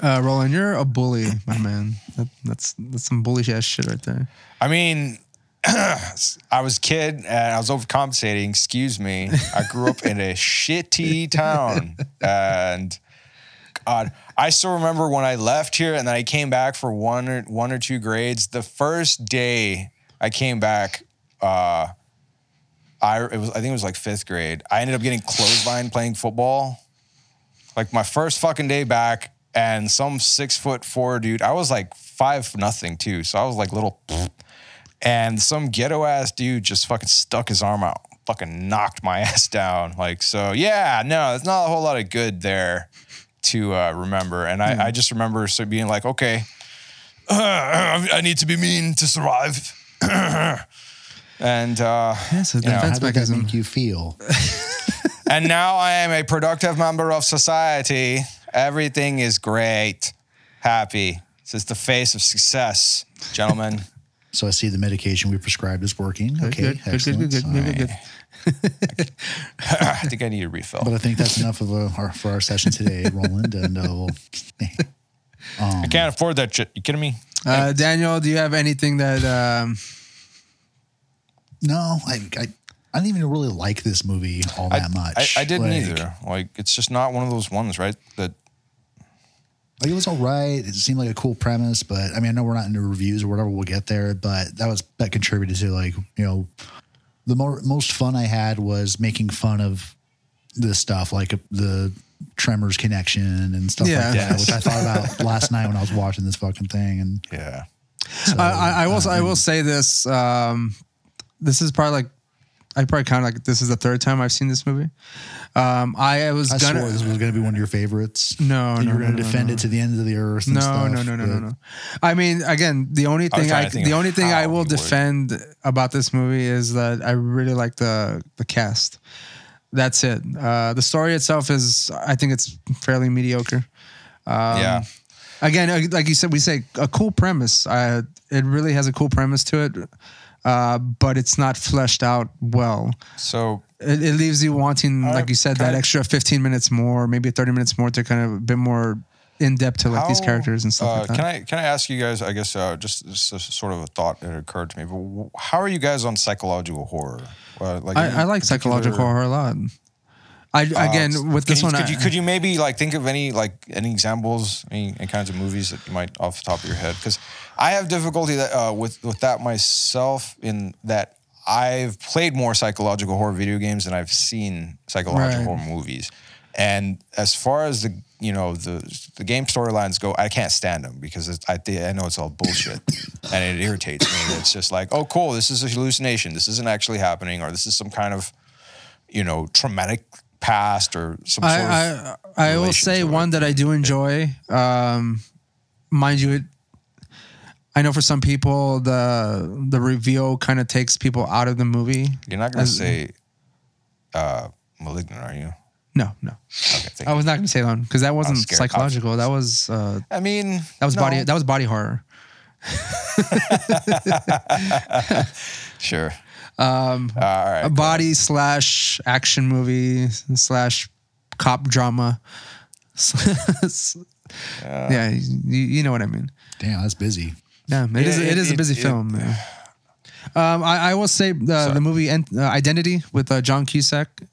Uh, Roland, you're a bully, my man. That, that's that's some bullish ass shit right there. I mean, I was a kid and I was overcompensating. Excuse me. I grew up in a shitty town, and God, I still remember when I left here and then I came back for one or one or two grades. The first day I came back, uh, I it was I think it was like fifth grade. I ended up getting clothesline playing football. Like my first fucking day back, and some six foot four dude. I was like five nothing too, so I was like little. And some ghetto ass dude just fucking stuck his arm out, fucking knocked my ass down. Like so, yeah, no, there's not a whole lot of good there to uh, remember. And I, I just remember so being like, okay, I need to be mean to survive. and uh, Yeah, it's a you know, How defense did that mechanism. make you feel? and now I am a productive member of society. Everything is great, happy. This is the face of success, gentlemen. So I see the medication we prescribed is working. Okay, good, good, good, excellent. good, good, good, good. I think I need a refill. But I think that's enough of a, our, for our session today, Roland. And uh, we'll, I can't afford that shit. You kidding me? Uh, Daniel, do you have anything that? Um, no, I, I I didn't even really like this movie all I, that much. I, I didn't Like, either. Like, it's just not one of those ones, right? That Like it was all right. It seemed like a cool premise, but I mean, I know we're not into reviews or whatever. We'll get there, but that was that contributed to like you know the more most fun I had was making fun of this stuff, like the Tremors connection and stuff Yeah. like that, which I thought about last night when I was watching this fucking thing. And yeah. I, I, I will. uh, I will say this. Um, this is probably like. I probably kind of like. This is the third time I've seen this movie. Um, I was I gonna. swore this was going to be one of your favorites. No, That you no, were gonna no, defend no. it to the end of the earth. And no, stuff, no, no, no, no, no. I mean, again, the only thing trying I, the only thing I will you would. defend about this movie is that I really like the the cast. That's it. Uh, the story itself is, I think, it's fairly mediocre. Um, yeah. Again, uh, like you said, we say a cool premise. Uh, it really has a cool premise to it, uh, but it's not fleshed out well. So, It, it leaves you wanting, like you said, that extra 15 minutes more, maybe 30 minutes more to kind of a bit more in depth to like these characters and stuff uh, like that. Can I can I ask you guys? I guess uh, just, just a sort of a thought that occurred to me. But how are you guys on psychological horror? Uh, like I, I like psychological horror a lot. I uh, again with this you- one, Could I, you could you maybe like think of any like any examples, any, any kinds of movies that you might off the top of your head? Because I have difficulty that, uh, with with that myself in that I've played more psychological horror video games than I've seen psychological Right. horror movies. And as far as the you know the the game storylines go, I can't stand them because it's, I I know it's all bullshit and it irritates me. It's just like, oh, cool, this is a hallucination. This isn't actually happening, or this is some kind of you know traumatic past or some sort of. I I, I will say one that I do enjoy. Um, mind you, it. I know for some people the the reveal kind of takes people out of the movie. You're not going to As- say uh, malignant, are you? No, no, Okay, I was not going to say that one because that wasn't scared. psychological. That was uh, I mean, that was no. body that was body horror. Sure. Um, all right. a body slash action movie slash cop drama. yeah, you, you know what I mean. Damn, that's busy. Yeah, it is. Yeah, It is a busy it- film. yeah. Um, I, I will say the, the movie Ent- uh, Identity with uh, John Cusack. I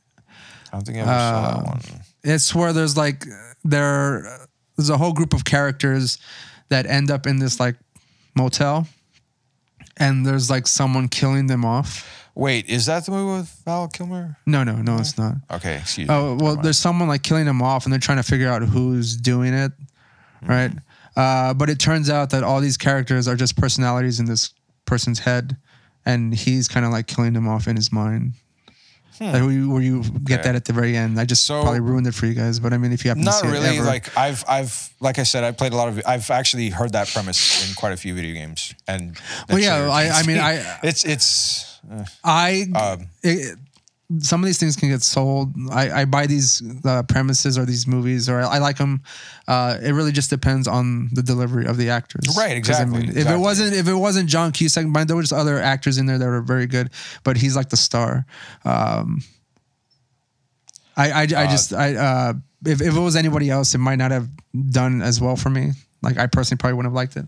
don't think I ever saw uh, that one. It's where there's like there there's a whole group of characters that end up in this like motel, and there's like someone killing them off. Wait, is that the movie with Val Kilmer? No, no, no, it's not. Okay, excuse me. Oh well, Never mind. there's someone like killing them off, and they're trying to figure out who's doing it, right? Uh, but it turns out that all these characters are just personalities in this person's head, and he's kind of like killing them off in his mind. Like, where, you, where you get that at the very end. I just So- probably ruined it for you guys, but I mean, if you happen to Not see really. it ever, Like I've I've like I said, I played a lot of. I've actually heard that premise in quite a few video games, and Well, yeah, I- I mean. I- it's it's uh, I Um, it, some of these things can get sold. I, I buy these uh, premises or these movies, or I, I like them. Uh, it really just depends on the delivery of the actors. Right, 'Cause, I exactly, If it wasn't, if it wasn't John Cusack, but there was other actors in there that were very good, but he's like the star. Um, I, I, I just, I, uh, if, if it was anybody else, it might not have done as well for me. Like I personally probably wouldn't have liked it,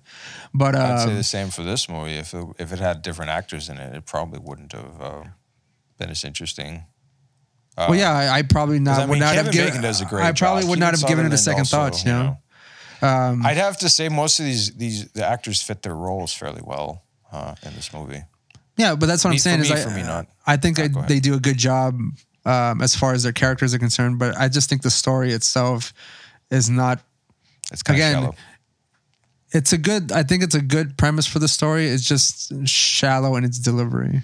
but I'd say uh, the same for this movie. If it, if it had different actors in it, it probably wouldn't have uh, it's interesting. well, yeah, I, I probably not I would mean, not Kevin have given. Bacon does a great I probably job. would not have given it a second also, thought. You know. Um, I'd have to say most of these these the actors fit their roles fairly well uh, in this movie. Yeah, but that's what Me- I'm saying for is me- I, for me, not- I think Ah, they, they do a good job um, as far as their characters are concerned, but I just think the story itself is not. It's kind Again, of shallow. It's a good. I think it's a good premise for the story. It's just shallow in its delivery.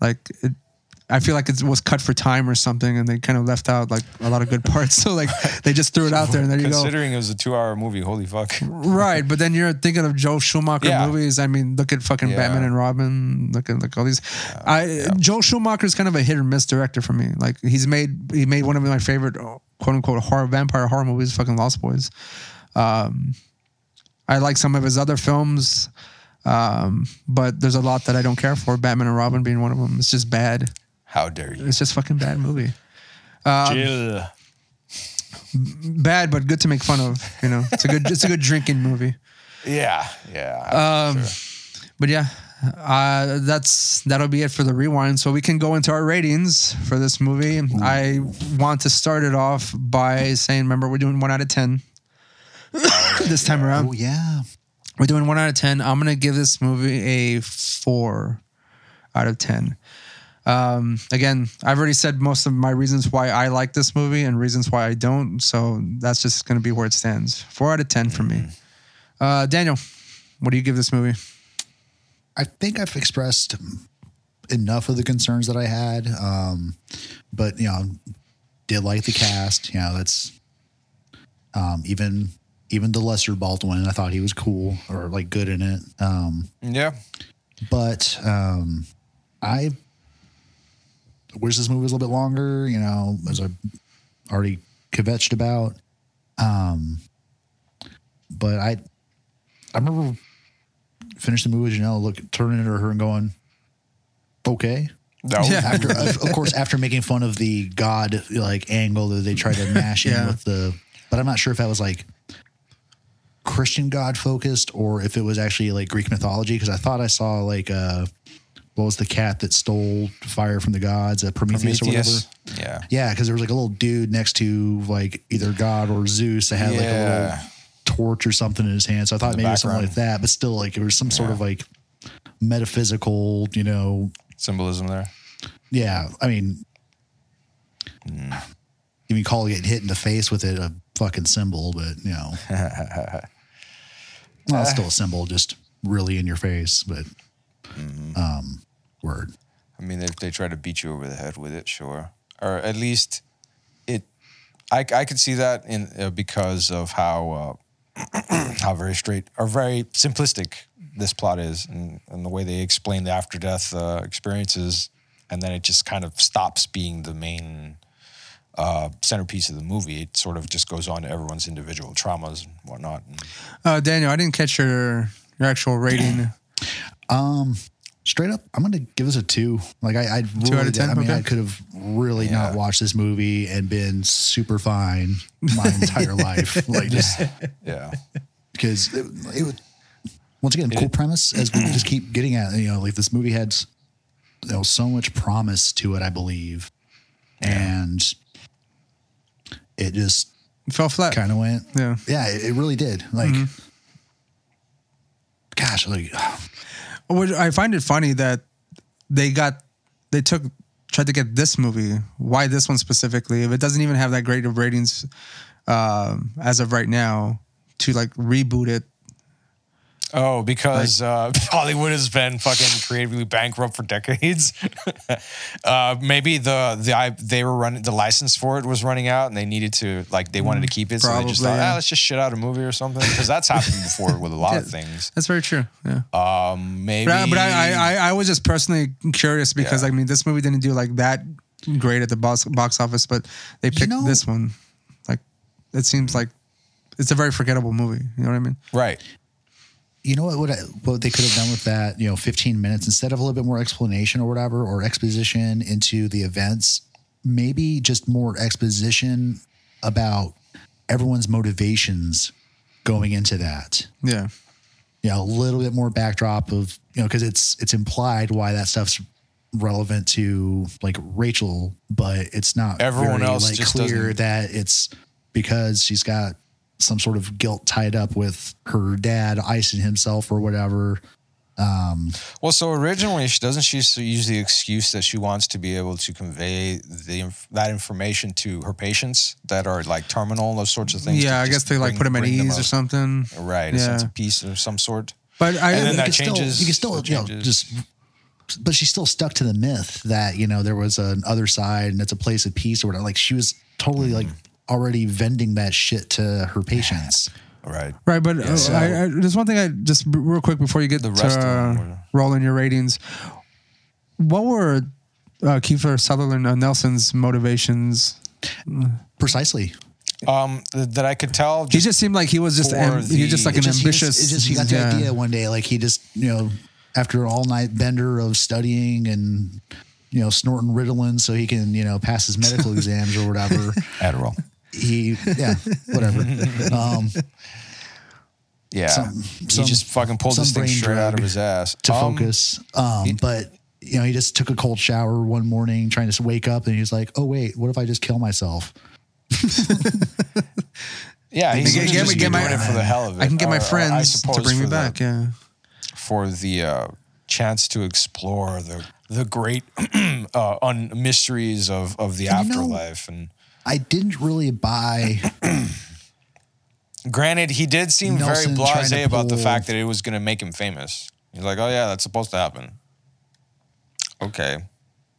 Like it, I feel like it was cut for time or something, and they kind of left out like a lot of good parts. So like they just threw it out there, and there you go. Considering it was a two-hour movie, holy fuck! Right, but then you're thinking of Joel Schumacher Yeah. movies. I mean, look at fucking Yeah. Batman and Robin. Look at like all these. I Joel Schumacher is kind of a hit or miss director for me. Like he's made he made one of my favorite quote unquote horror vampire horror movies, fucking Lost Boys. Um, I like some of his other films, um, but there's a lot that I don't care for. Batman and Robin being one of them. It's just bad. How dare you, It's just fucking bad movie. Um, Jill? Bad, but good to make fun of. You know, it's a good it's a good drinking movie. Yeah, yeah. Um, sure. But yeah, uh, that's that'll be it for the rewind. So we can go into our ratings for this movie. I want to start it off by saying, remember, we're doing one out of ten this time around. Oh yeah. We're doing one out of ten. I'm gonna give this movie a four out of ten. Um, again, I've already said most of my reasons why I like this movie and reasons why I don't. So that's just gonna be where it stands. Four out of ten for me. Uh, Daniel, what do you give this movie? I think I've expressed enough of the concerns that I had. Um, but you know, did like the cast. You know, that's um, even even the lesser Baldwin. I thought he was cool or like good in it. Um, yeah. but um, I wish this movie was a little bit longer. You know, as I already kvetched about. Um, but I, I remember finishing the movie with Janelle, look turning at her and going, "Okay." No. Yeah. After, of, of course, after making fun of the God like angle that they tried to mash Yeah. in with the, but I'm not sure if that was like Christian God focused or if it was actually like Greek mythology because I thought I saw like uh what was the cat that stole fire from the gods, uh, Prometheus, or whatever. Yeah. Yeah, because there was like a little dude next to like either God or Zeus that had like a little torch or something in his hand. So I thought maybe was something like that, but still like it was some sort of like metaphysical, you know. Symbolism there. Yeah, I mean, you mean call getting hit in the face with it a fucking symbol, but you know, well, it's still a symbol, just really in your face. But um, word. I mean, if they try to beat you over the head with it, sure, or at least it. I I could see that in uh, because of how uh, how very straight or very simplistic this plot is, and, and the way they explain the after death uh, experiences, and then it just kind of stops being the main uh, centerpiece of the movie. It sort of just goes on to everyone's individual traumas and whatnot. And Uh, Daniel, I didn't catch your your actual rating. Um, straight up, I'm gonna give this a two. Like I, I really, out of 10? I mean, Okay. I could have really not watched this movie and been super fine my entire life. Like just yeah, because it, it would once again cool premise as we just keep getting at you know like this movie had you know so much promise to it i believe and it just It fell flat. kind of went Yeah. yeah it, it really did like gosh like I find it funny that they got they took tried to get this movie. Why this one specifically? If it doesn't even have that great of ratings um, as of right now, to like reboot it. Oh, because uh, Hollywood has been fucking creatively bankrupt for decades. uh, maybe the the I, they were running the license for it was running out, and they needed to like they wanted to keep it, so they just Probably, thought, yeah. ah, let's just shit out a movie or something. Because that's happened before with a lot of things. That's very true. Yeah. Um, maybe, But, I, but I, I, I was just personally curious because Yeah. I mean, this movie didn't do like that great at the box box office, but they picked know- this one. Like, it seems like it's a very forgettable movie. You know what I mean? right. You know what would I, what they could have done with that you know 15 minutes instead of a little bit more explanation or whatever or exposition into the events maybe just more exposition about everyone's motivations going into that Yeah. you know a little bit more backdrop of you know because it's it's implied why that stuff's relevant to like Rachel but it's not Everyone very, else like just clear doesn't- that it's because she's got some sort of guilt tied up with her dad icing himself or whatever Well, so originally, she doesn't she use the excuse that she wants to be able to convey the that information to her patients that are like terminal, those sorts of things. Yeah, I guess they like bring- put them at bring them ease or something. Right, a Yeah. sense of peace of some sort. But I, And then that can still- changes- you can still you know, changes. just but she's still stuck to the myth that you know there was an other side and it's a place of peace or whatever like she was totally like Mm-hmm. Already vending that shit to her patients Right. Right, but uh, so- I, I, there's one thing I just real quick before you get The to rest of them uh, were- rolling your ratings. What were uh, Kiefer Sutherland uh, Nelson's motivations? precisely Um, that I could tell. He Just, just seemed like he was just For am, he just like an just- he just- ambitious. it just he got the yeah. idea one day, like he just you know after all night bender of studying and you know snorting Ritalin so he can you know pass his medical exams or whatever. Adderall. He yeah whatever. Um, Yeah, Some- he just fucking pulled this thing straight out of his ass to Um, focus. Um, but you know, he just took a cold shower one morning, trying to wake up, and he was like, "Oh wait, what if I just kill myself?" Yeah, he's Get- just get just me- get doing my- it for the hell of it. I can get my Or- or friends to bring me for the- back. Yeah. for the uh, chance to explore the the great uh, un- mysteries of of the And you know- afterlife. And I didn't really buy. granted, he did seem Nelson very blasé about the fact that it was going to make him famous. He's like, "Oh yeah, that's supposed to happen." Okay,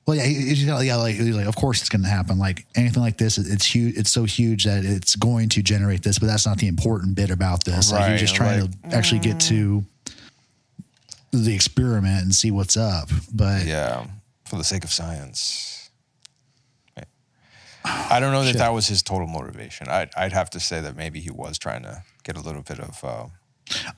Well, yeah, he, he- yeah, like, he's like, of course it's going to happen. Like anything like this, it's huge. It's so huge that it's going to generate this, but that's not the important bit about this. like, you're just trying like- to actually get to the experiment and see what's up. But yeah, for the sake of science. I don't know that Shit. that was his total motivation. I'd, I'd have to say that maybe he was trying to get a little bit of. Uh,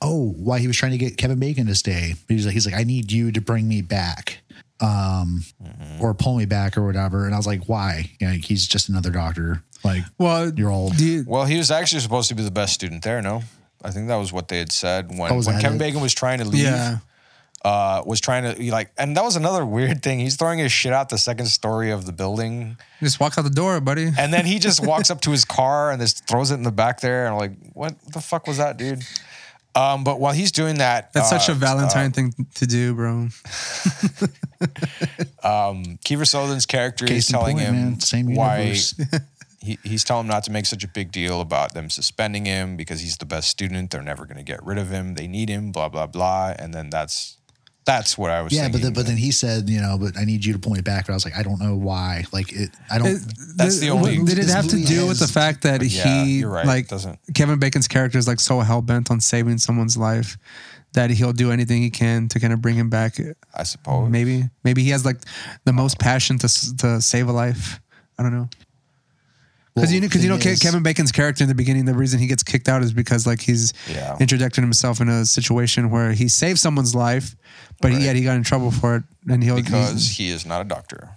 oh, why he was trying to get Kevin Bacon to stay? He's like, he's like, I need you to bring me back, um, Mm-hmm. or pull me back or whatever. And I was like, why? You know, he's just another doctor. Like, Well, You're old. do you- Well, he was actually supposed to be the best student there. No, I think that was what they had said when Oh, when Kevin it? Bacon was trying to leave. yeah. Uh, was trying to he like, and that was another weird thing. He's throwing his shit out the second story of the building, Just walk out the door, buddy. and then he just walks up to his car and just throws it in the back there. And I'm like, what the fuck was that, dude? Um, but while he's doing that, That's such uh, a Valentine thing to do, bro. Kiefer Sutherland's character Case is telling point, him man. Same why he, he's telling him not to make such a big deal about them suspending him because he's the best student. They're never going to get rid of him. They need him. Blah blah blah. And then that's that's what I was. yeah, but thinking. then, but then he said, you know, but I need you to pull me back. But I was like, I don't know why. Like it, I don't. It- That's the only- Did it This have to movie do with the fact that Yeah, he, you're right. like, doesn't- Kevin Bacon's character is like so hell bent on saving someone's life that he'll do anything he can to kind of bring him back? I suppose Maybe, maybe he has like the oh. most passion to to save a life. I don't know. Because Well, you know, because you know, is- Kevin Bacon's character in the beginning, the reason he gets kicked out is because like he's Yeah. interjecting himself in a situation where he saved someone's life, but Right. yet he got in trouble for it, and he'll because he is not a doctor.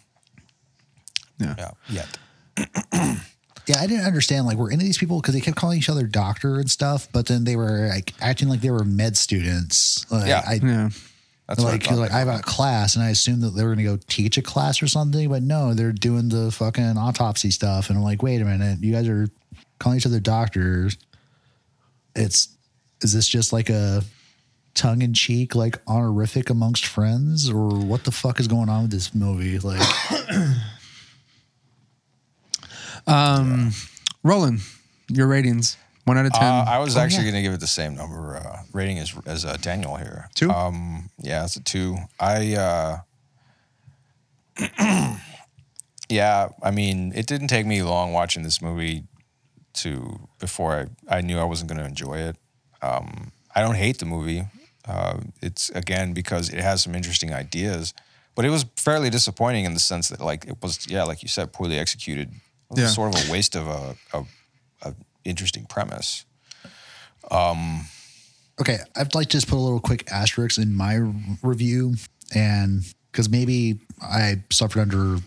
Yeah. Yeah. Yet. Yeah, I didn't understand. Like, were any of these people because they kept calling each other doctor and stuff, but then they were like acting like they were med students. Like, Yeah. I, yeah. That's what I like like I have a class, and I assumed that they were going to go teach a class or something, but no, they're doing the fucking autopsy stuff, and I'm like, wait a minute, you guys are calling each other doctors. It's is this just like a tongue in cheek, like honorific amongst friends, or what the fuck is going on with this movie? Like, um, Roland, your ratings One out of ten. Uh, I was Oh, actually yeah. going to give it the same number uh, rating as as uh, Daniel here. Two? Um, yeah, it's a two. I uh, yeah, I mean, it didn't take me long watching this movie to before I I knew I wasn't going to enjoy it. Um, I don't hate the movie. Uh, it's again because it has some interesting ideas, but it was fairly disappointing in the sense that like it was yeah, like you said, poorly executed. It was Yeah. sort of a waste of a, a interesting premise. Okay, I'd like to just put a little quick asterisk in my review, and because maybe I suffered under,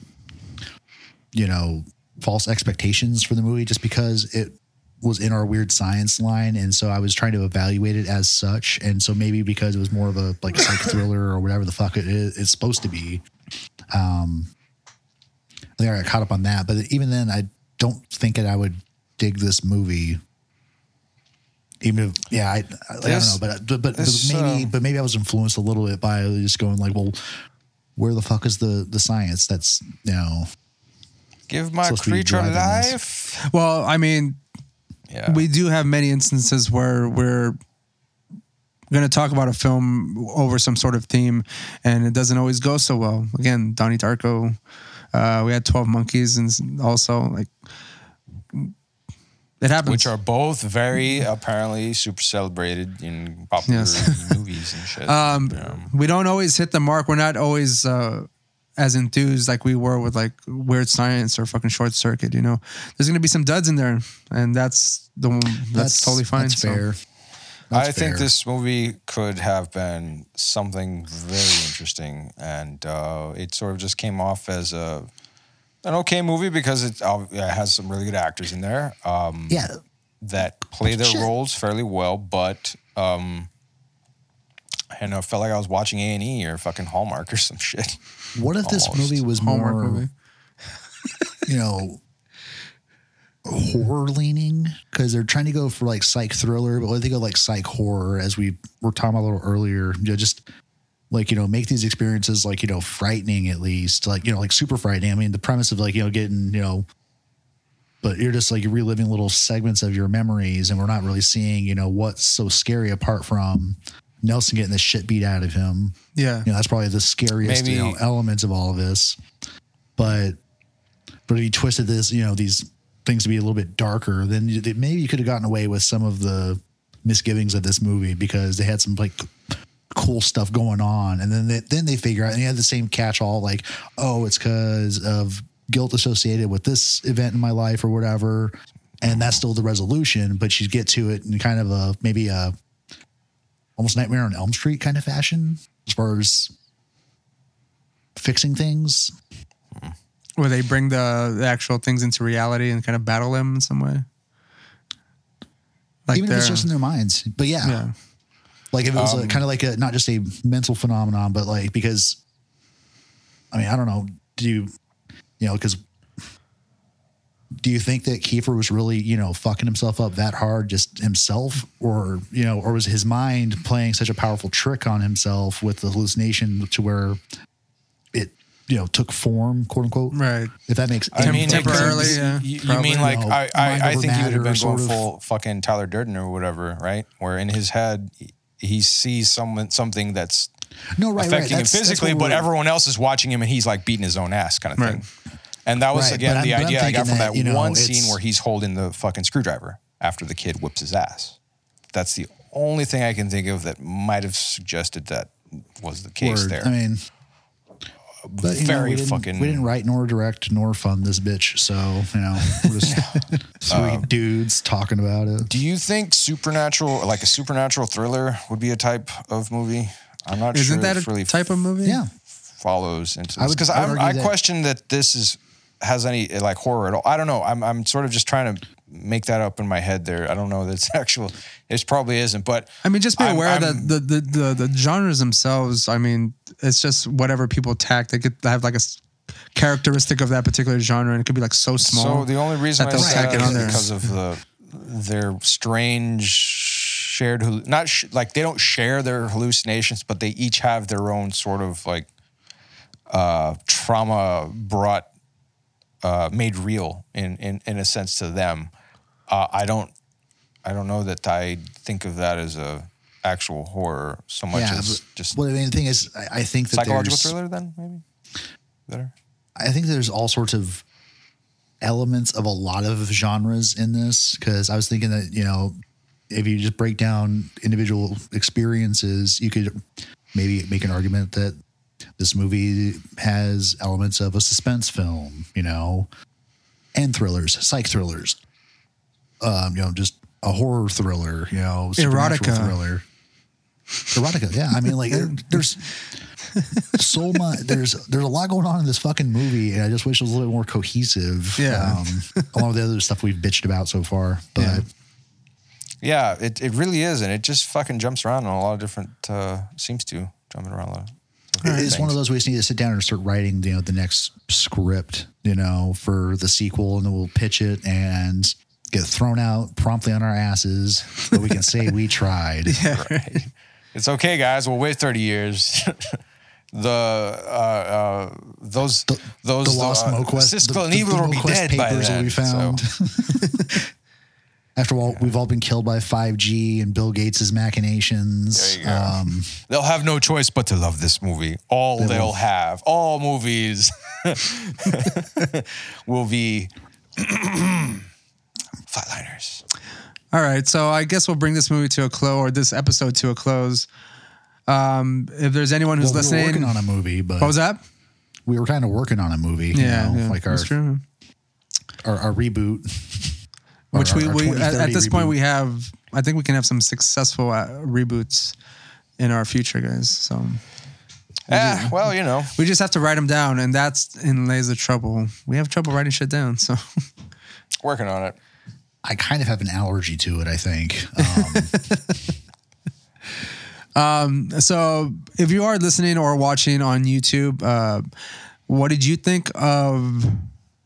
you know, false expectations for the movie just because it was in our weird science line, and so I was trying to evaluate it as such, and so maybe because it was more of a like psych thriller or whatever the fuck it is, it's supposed to be. Um, I think I got caught up on that, but even then, I don't think that I would dig this movie even if yeah I, I, I don't know but but, but this, maybe um, but maybe I was influenced a little bit by just going like well where the fuck is the the science that's you know Give my Supposed to be creature driving this. life. well, I mean, Yeah. we do have many instances where we're going to talk about a film over some sort of theme, and it doesn't always go so well. Again, Donnie Darko. Uh, we had Twelve Monkeys, and also like it happens. which are both very apparently super celebrated in popular Yes. movies and shit. Um, Yeah. we don't always hit the mark. We're not always uh, as enthused like we were with like Weird Science or fucking Short Circuit. You know, there's gonna be some duds in there, and that's the one. That's, totally fine. that's so. fair I That's think fair. this movie could have been something very interesting, and uh, it sort of just came off as a an okay movie because it, uh, it has some really good actors in there um, yeah that play their Shit. roles fairly well. But um, I know, I felt like I was watching A and E or fucking Hallmark or some shit. what if this Almost. movie was Hallmark more movie. you know horror leaning because they're trying to go for like psych thriller but what if they go like psych horror as we were talking about a little earlier you know, just like you know make these experiences like you know frightening at least like you know like super frightening. I mean the premise of like you know getting you know but you're just like you're reliving little segments of your memories and we're not really seeing you know what's so scary apart from nelson getting the shit beat out of him. Yeah. you know that's probably the scariest you know elements of all of this. But but if you twisted this you know these things to be a little bit darker then maybe you could have gotten away with some of the misgivings of this movie because they had some like cool stuff going on. And then they, then they figure out and you had the same catch all like oh it's because of guilt associated with this event in my life or whatever. And that's still the resolution but you get to it in kind of a maybe a almost nightmare on elm street kind of fashion as far as fixing things. Where they bring the, the actual things into reality and kind of battle them in some way. Like even if it's just in their minds. But yeah, yeah. Like if it was Um, a, kind of like a not just a mental phenomenon but like because i mean i don't know do you you know because do you think that Kiefer was really, you know, fucking himself up that hard just himself or, you know, or was his mind playing such a powerful trick on himself with the hallucination to where it, you know, took form, quote unquote. Right. If that makes I mean, temporarily, you- yeah, You, you mean like You know, I, I, I think he would have been going full fucking Tyler Durden or whatever, right? Where in his head he- he sees some something that's no, right, right. affecting him That's- that's physically, but we're- everyone else is watching him and he's like beating his own ass kind of Right. thing. And that was Right, again but the I'm- idea I got from that, that, you know, one it's- scene where he's holding the fucking screwdriver after the kid whips his ass. That's the only thing I can think of that might have suggested that was the case Word. there. I mean, but you know, Very we fucking- We didn't write nor direct nor fund this bitch, so you know, we're just three Um, dudes talking about it. Do you think supernatural, like a supernatural thriller, would be a type of movie? I'm not sure. Isn't that a really type of movie? Yeah, follows into I this because I would I that- question that this is has any like horror at all. I don't know. I'm I'm sort of just trying to make that up in my head. There, I don't know. That's actual. It probably isn't. But I mean, just be I'm- aware I'm- that the, the the the genres themselves. I mean, it's just whatever people tack. They could have like a characteristic of that particular genre, and it could be like so small. So the only reason that I they'll say tack it on is there. because of the their strange shared not sh- like they don't share their hallucinations, but they each have their own sort of like uh, trauma brought uh, made real in, in in a sense to them. Uh, I don't. I don't know that I think of that as a actual horror so much yeah, as just well, I mean, the thing is, I, I think that psychological thriller. Then maybe better. I think there's all sorts of elements of a lot of genres in this because I was thinking that you know if you just break down individual experiences, you could maybe make an argument that this movie has elements of a suspense film, you know, and thrillers, psych thrillers, um, you know, just a horror thriller, you know, supernatural Erotica. thriller, erotica. Yeah, I mean, like there- there's so much. There's there's a lot going on in this fucking movie, and I just wish it was a little more cohesive. Yeah. um, along with the other stuff we've bitched about so far, but. Yeah. Yeah, it, it really is, and it just fucking jumps around on a lot of different. Uh, seems to jumping around a lot. Of different It's one of those we just need to sit down and start writing, you know, the next script, you know, for the sequel, and then we'll pitch it and get thrown out promptly on our asses, but we can say we tried. Right. It's okay, guys. We'll wait thirty years. the uh, uh, those those The lost uh, MoQuest, Cisco the, and the, Evil the will be dead by papers that then. we found. So, After all, we've all been killed by 5G and Bill Gates' machinations. There you go. Um, they'll have no choice but to love this movie. All They they will will. have, all movies, will be flatliners. All right, so I guess we'll bring this movie to a close, or this episode to a close. Um, if there's anyone who's well, we were listening, working on a movie, but what was that? we were kind of working on a movie. you Yeah, know, yeah like our, that's true. our our reboot. Our- Which we, we at, at 2030 this point we have. I think we can have some successful uh, reboots in our future, guys. So Yeah, well, you know, we just have to write them down, and that's in lays the trouble. We have trouble writing shit down. So working on it. I kind of have an allergy to it. I think. Um, so if you are listening or watching on YouTube, uh, what did you think of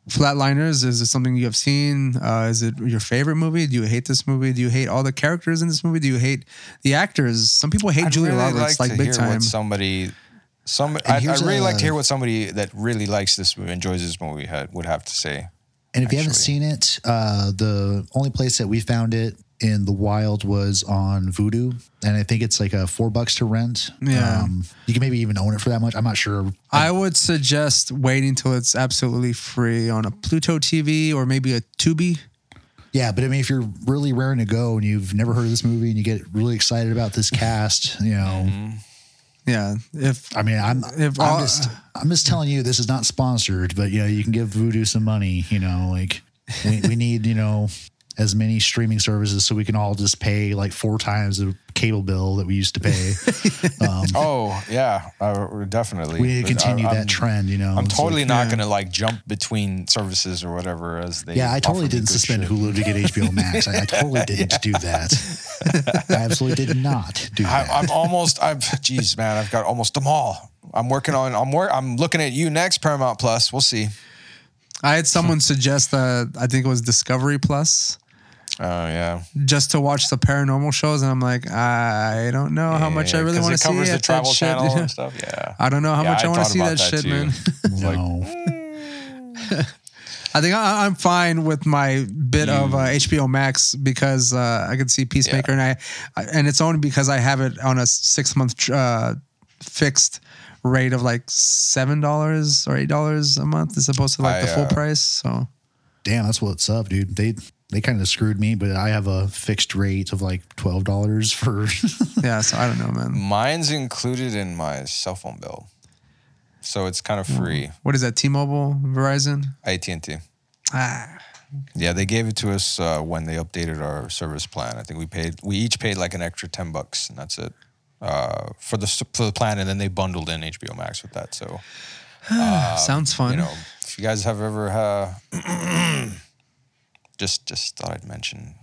Flatliners? Is it something you have seen? Uh, is it your favorite movie? Do you hate this movie? Do you hate all the characters in this movie? Do you hate the actors? Some people hate I'd Julia really Roberts like, to big hear time. What somebody, some, I, I here's really like to hear what somebody that really likes this movie, enjoys this movie, had, would have to say. And if you haven't seen it, uh, the only place that we found it in the wild was on Vudu, and I think it's like a four bucks to rent. Yeah. um, you can maybe even own it for that much. I'm not sure. I would suggest waiting till it's absolutely free on a Pluto TV or maybe a Tubi. Yeah, but I mean, if you're really raring to go and you've never heard of this movie and you get really excited about this cast, you know, Mm-hmm. Yeah, if I mean, I'm If I'm all- just I'm just telling you this is not sponsored, but you know, you can give Vudu some money. You know, like we, we need you know as many streaming services so we can all just pay like four times the cable bill that we used to pay. Um, Oh yeah, uh, definitely. we need to continue I- that I'm- trend. You know, I'm totally like- not yeah. going to like jump between services or whatever as they. yeah, I totally didn't suspend shit. Hulu to get HBO Max. I, I totally didn't do that. I absolutely did not do that. I'm almost. I'm. Geez, man, I've got almost them all. I'm working on. I'm work. I'm looking at you next, Paramount Plus. We'll see. I had someone suggest that I think it was Discovery Plus Oh yeah. just to watch the paranormal shows, and I'm like, I don't know how much I really want to see covers the that travel shit. channel and stuff. Yeah. I don't know how Yeah, much I, I want to see that, that shit, too. man. no. I think I, I'm fine with my bit of uh, HBO Max because uh, I can see Peacemaker, and I, I and it's only because I have it on a six month uh, fixed rate of like seven dollars or eight dollars a month as opposed to like I, the full uh, price. So Damn, that's what's up, dude. They they kind of screwed me, but I have a fixed rate of like twelve dollars for. yeah, so I don't know, man. Mine's included in my cell phone bill, so it's kind of free. What is that? T-Mobile, Verizon? AT and T. Ah, Yeah, they gave it to us uh, when they updated our service plan. I think we paid. We each paid like an extra ten bucks, and that's it uh, for the for the plan. And then they bundled in HBO Max with that. So sounds fun. you know, if you guys have ever uh, just just thought I'd mention.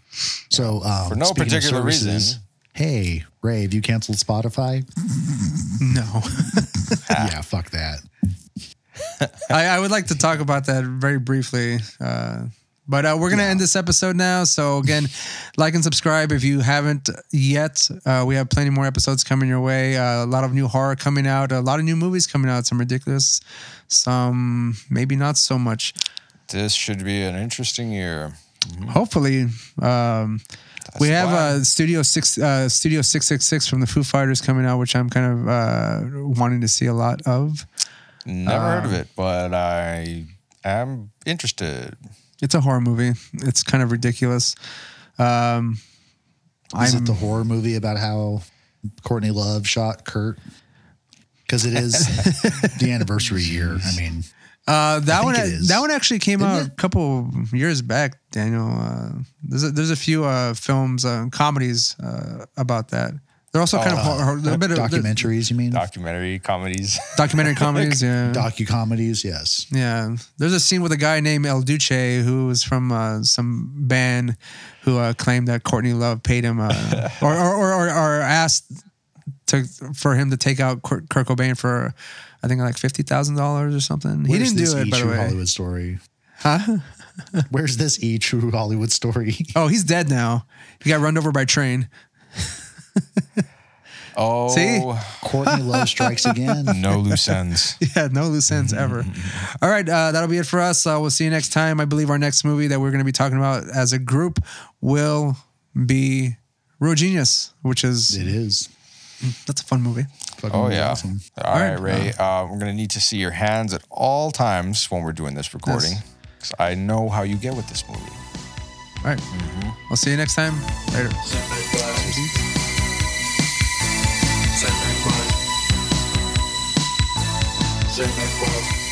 so um, For no particular reason. Hey, Ray, have you canceled Spotify? no. yeah, fuck that. I, I would like to talk about that very briefly. Uh, but uh, we're going to end this episode now. So, again, like and subscribe if you haven't yet. Uh, we have plenty more episodes coming your way. Uh, a lot of new horror coming out, a lot of new movies coming out. Some ridiculous, some maybe not so much. This should be an interesting year. Hopefully, um, we have why. uh, Studio Six, uh, Studio Six Six Six from the Foo Fighters coming out, which I'm kind of uh, wanting to see a lot of. Never heard of um, it, but I am interested. It's a horror movie. It's kind of ridiculous. Um, Is I'm- it the horror movie about how Courtney Love shot Kurt? Because it is the anniversary year. I mean, Uh, that think one, it is. that one actually came Isn't out it? a couple years back. Daniel, uh, there's a, there's a few uh, films, uh, comedies uh, about that. They're also kind of hor- hor- they're a bit of documentaries, you mean? Documentary comedies. documentary comedies. Yeah, Docu comedies, yes. yeah. There's a scene with a guy named El Duce who was from uh, some band who uh, claimed that Courtney Love paid him uh, or, or, or, or, or asked to for him to take out Kurt, Kurt Cobain for I think like fifty thousand dollars or something. he didn't this do it E by the True way. Hollywood story? Huh? Where's this E True Hollywood story? Oh, he's dead now. He got run over by train. Oh, See? Courtney Love strikes again. no loose ends. Yeah, no loose ends ever. All right, uh, that'll be it for us. Uh, we'll see you next time. I believe our next movie that we're going to be talking about as a group will be Real Genius, which is It is. That's a fun movie. Fucking Oh yeah. awesome. All right, right. Ray. Uh, we're gonna need to see your hands at all times when we're doing this recording, Yes. because I know how you get with this movie. All right, I'll see you next time. Later. Send me